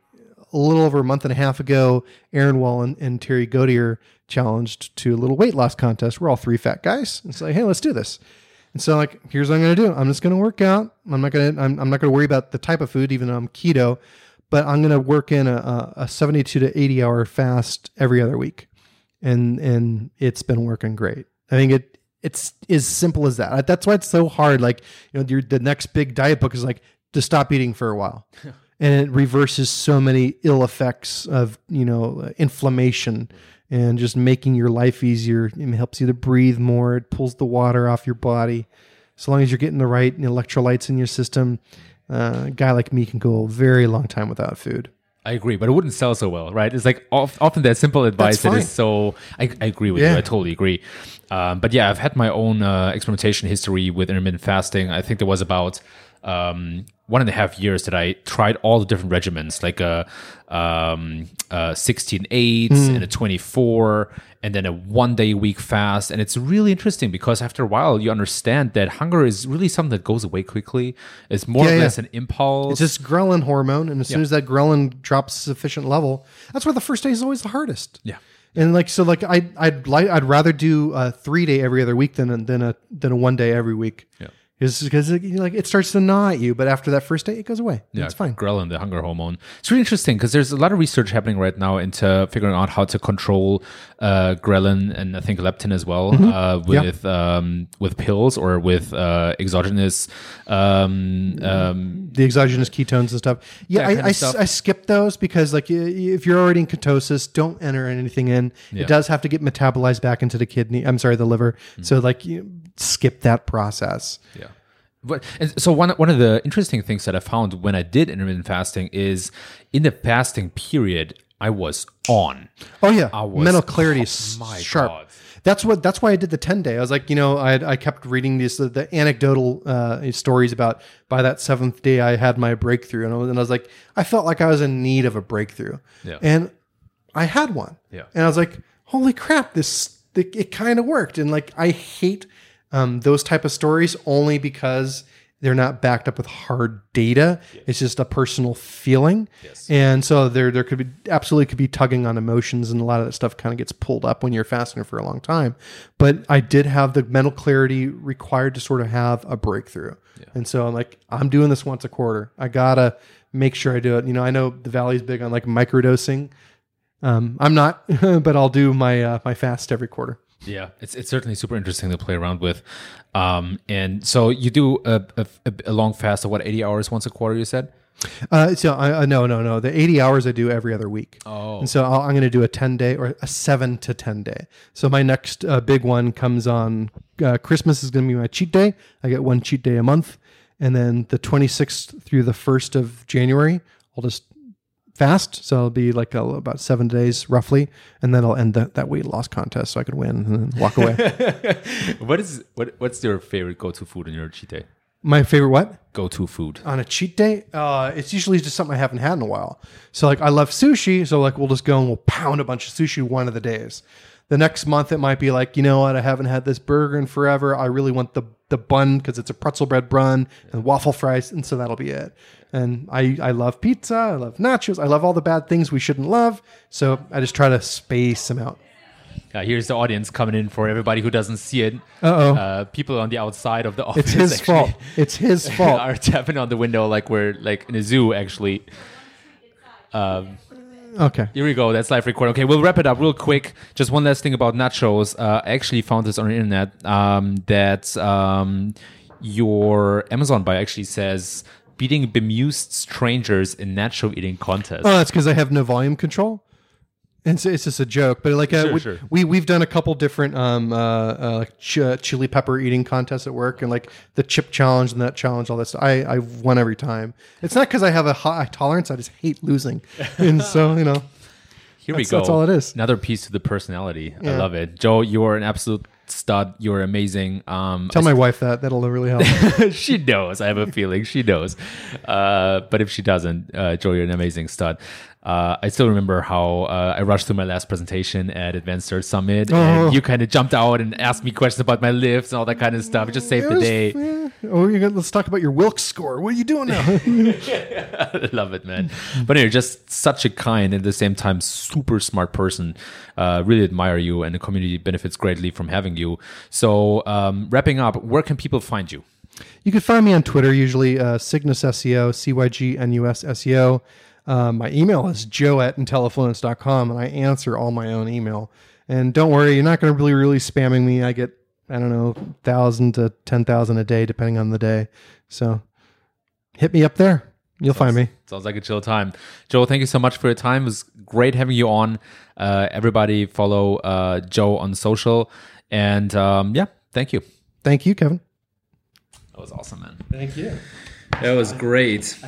a little over a month and a half ago, Aaron Wall and, Terry Godier challenged to a little weight loss contest. We're all three fat guys. And it's like, hey, let's do this. And so like, here's what I'm going to do. I'm just going to work out. I'm not going to, I'm, I'm not going to worry about the type of food, even though I'm keto, but I'm going to work in a, a, a 72 to 80 hour fast every other week. And, and it's been working great. I think it, it's as simple as that. That's why it's so hard. Like you know, your, the next big diet book is like to stop eating for a while, and it reverses so many ill effects of you know inflammation and just making your life easier. It helps you to breathe more. It pulls the water off your body. So long as you're getting the right electrolytes in your system, uh, a guy like me can go a very long time without food.
I agree, but it wouldn't sell so well, right? It's like of- often that simple advice that is so. I, I agree with
Yeah.
you. I totally agree. Um, but yeah, I've had my own uh, experimentation history with intermittent fasting. I think there was about um, one and a half years that I tried all the different regimens, like a um, uh, 16 8 and a 24, and then a one day a week fast. And it's really interesting because after a while, you understand that hunger is really something that goes away quickly. It's more
Yeah,
or
yeah.
less an impulse.
It's just ghrelin hormone, and as soon as that ghrelin drops sufficient level, that's why the first day is always the hardest.
yeah.
And like so, like I I'd like I'd rather do a three day every other week than a, than a than a one day every week.
Yeah.
Because like it starts to gnaw at you, but after that first day, it goes away. Yeah, it's fine.
Ghrelin, the hunger hormone. It's really interesting because there's a lot of research happening right now into figuring out how to control uh, ghrelin and I think leptin as well
Mm-hmm.
uh, with um, with pills or with uh, exogenous. Um, um,
The exogenous ketones and stuff. Yeah, I, I,
stuff.
I skip those because like if you're already in ketosis, don't enter anything in.
Yeah.
It does have to get metabolized back into the kidney. I'm sorry, the liver.
Mm-hmm.
So like you skip that process.
Yeah. But and so one one of the interesting things that I found when I did intermittent fasting is in the fasting period I was on.
Oh yeah,
was-
mental clarity
oh
sharp.
God.
That's what. That's why I did the ten day. I was like, you know, I I kept reading these the, the anecdotal uh, stories about by that seventh day I had my breakthrough, and I was, and I was like, I felt like I was in need of a breakthrough,
Yeah.
and I had one,
Yeah.
and I was like, holy crap, this it, it kind of worked, and like I hate um, those type of stories only because they're not backed up with hard data. It's just a personal feeling. And so there there could be absolutely could be tugging on emotions and a lot of that stuff kind of gets pulled up when you're fasting for a long time. But I did have the mental clarity required to sort of have a breakthrough. And so I'm like, I'm doing this once a quarter. I gotta make sure I do it. You know, I know the valley's big on like microdosing. Um, I'm not, but I'll do my uh, my fast every quarter.
Yeah, it's it's certainly super interesting to play around with. Um, and so you do a, a, a long fast of what eighty hours once a quarter. You said.
Uh, so I, uh, no, no, no. The 80 hours I do every other week.
Oh.
And so I'll, I'm going to do a 10 day or a seven to 10 day. So my next uh, big one comes on uh, Christmas is going to be my cheat day. I get one cheat day a month. And then the 26th through the 1st of January, I'll just fast. So it'll be like a, about seven days roughly. And then I'll end that, that weight loss contest so I can win and then walk away.
What is what what's your favorite go to food on your cheat day?
my favorite what?
Go to food.
on a cheat day, uh, it's usually just something I haven't had in a while. So like I love sushi, so like we'll just go and we'll pound a bunch of sushi one of the days. The next month it might be like, you know what, I haven't had this burger in forever. I really want the the bun because it's a pretzel bread bun and waffle fries, and so that'll be it. And I I love pizza, I love nachos, I love all the bad things we shouldn't love. So I just try to space them out.
Uh, here's the audience coming in for everybody who doesn't see it.
Uh-oh.
Uh, people on the outside of the office.
It's his
actually
fault. It's his fault.
Are tapping on the window like we're like in a zoo. Actually,
Okay.
Here we go. That's live recording. Okay, we'll wrap it up real quick. Just one last thing about nachos. Uh, I actually found this on the internet um, that um, your Amazon buy actually says beating bemused strangers in nacho eating contest.
Oh, that's because I have no volume control. And so it's just a joke, but like uh,
Sure,
we,
sure.
we we've done a couple different um uh, uh like ch- chili pepper eating contests at work, and like the chip challenge and that challenge, all that stuff. I I won every time. It's not because I have a high tolerance; I just hate losing, and so you know.
Here we
that's-
go.
that's all it is.
Another piece to the personality. I
Yeah.
love it. Joe, you're an absolute stud. You're amazing. Um,
Tell my wife that that'll really help.
she knows. I have a feeling she knows. Uh, but if she doesn't, uh, Joe, you're an amazing stud. Uh, I still remember how uh, I rushed through my last presentation at Advanced Search Summit,
Oh.
and you kind of jumped out and asked me questions about my lifts and all that kind of stuff. It just saved
It
the
was-
day.
yeah. Oh, you're let's talk about your Wilks score. What are you doing now?
I love it, man. But anyway, just such a kind and at the same time super smart person. Uh, really admire you, and the community benefits greatly from having you. So, um, wrapping up, where can people find you?
You can find me on Twitter, usually uh, Cygnus SEO, C Y G N U S SEO. Um, my email is joe at intellifluence.com, and I answer all my own email. And don't worry, you're not going to really, really spamming me. I get I don't know, thousand to ten thousand a day, depending on the day. So hit me up there. You'll find me.
Sounds like a chill time. Joe, thank you so much for your time. It was great having you on. Uh, everybody follow uh, Joe on social. And um, yeah, thank you.
Thank you, Kevin.
That was awesome, man.
Thank you.
That was great.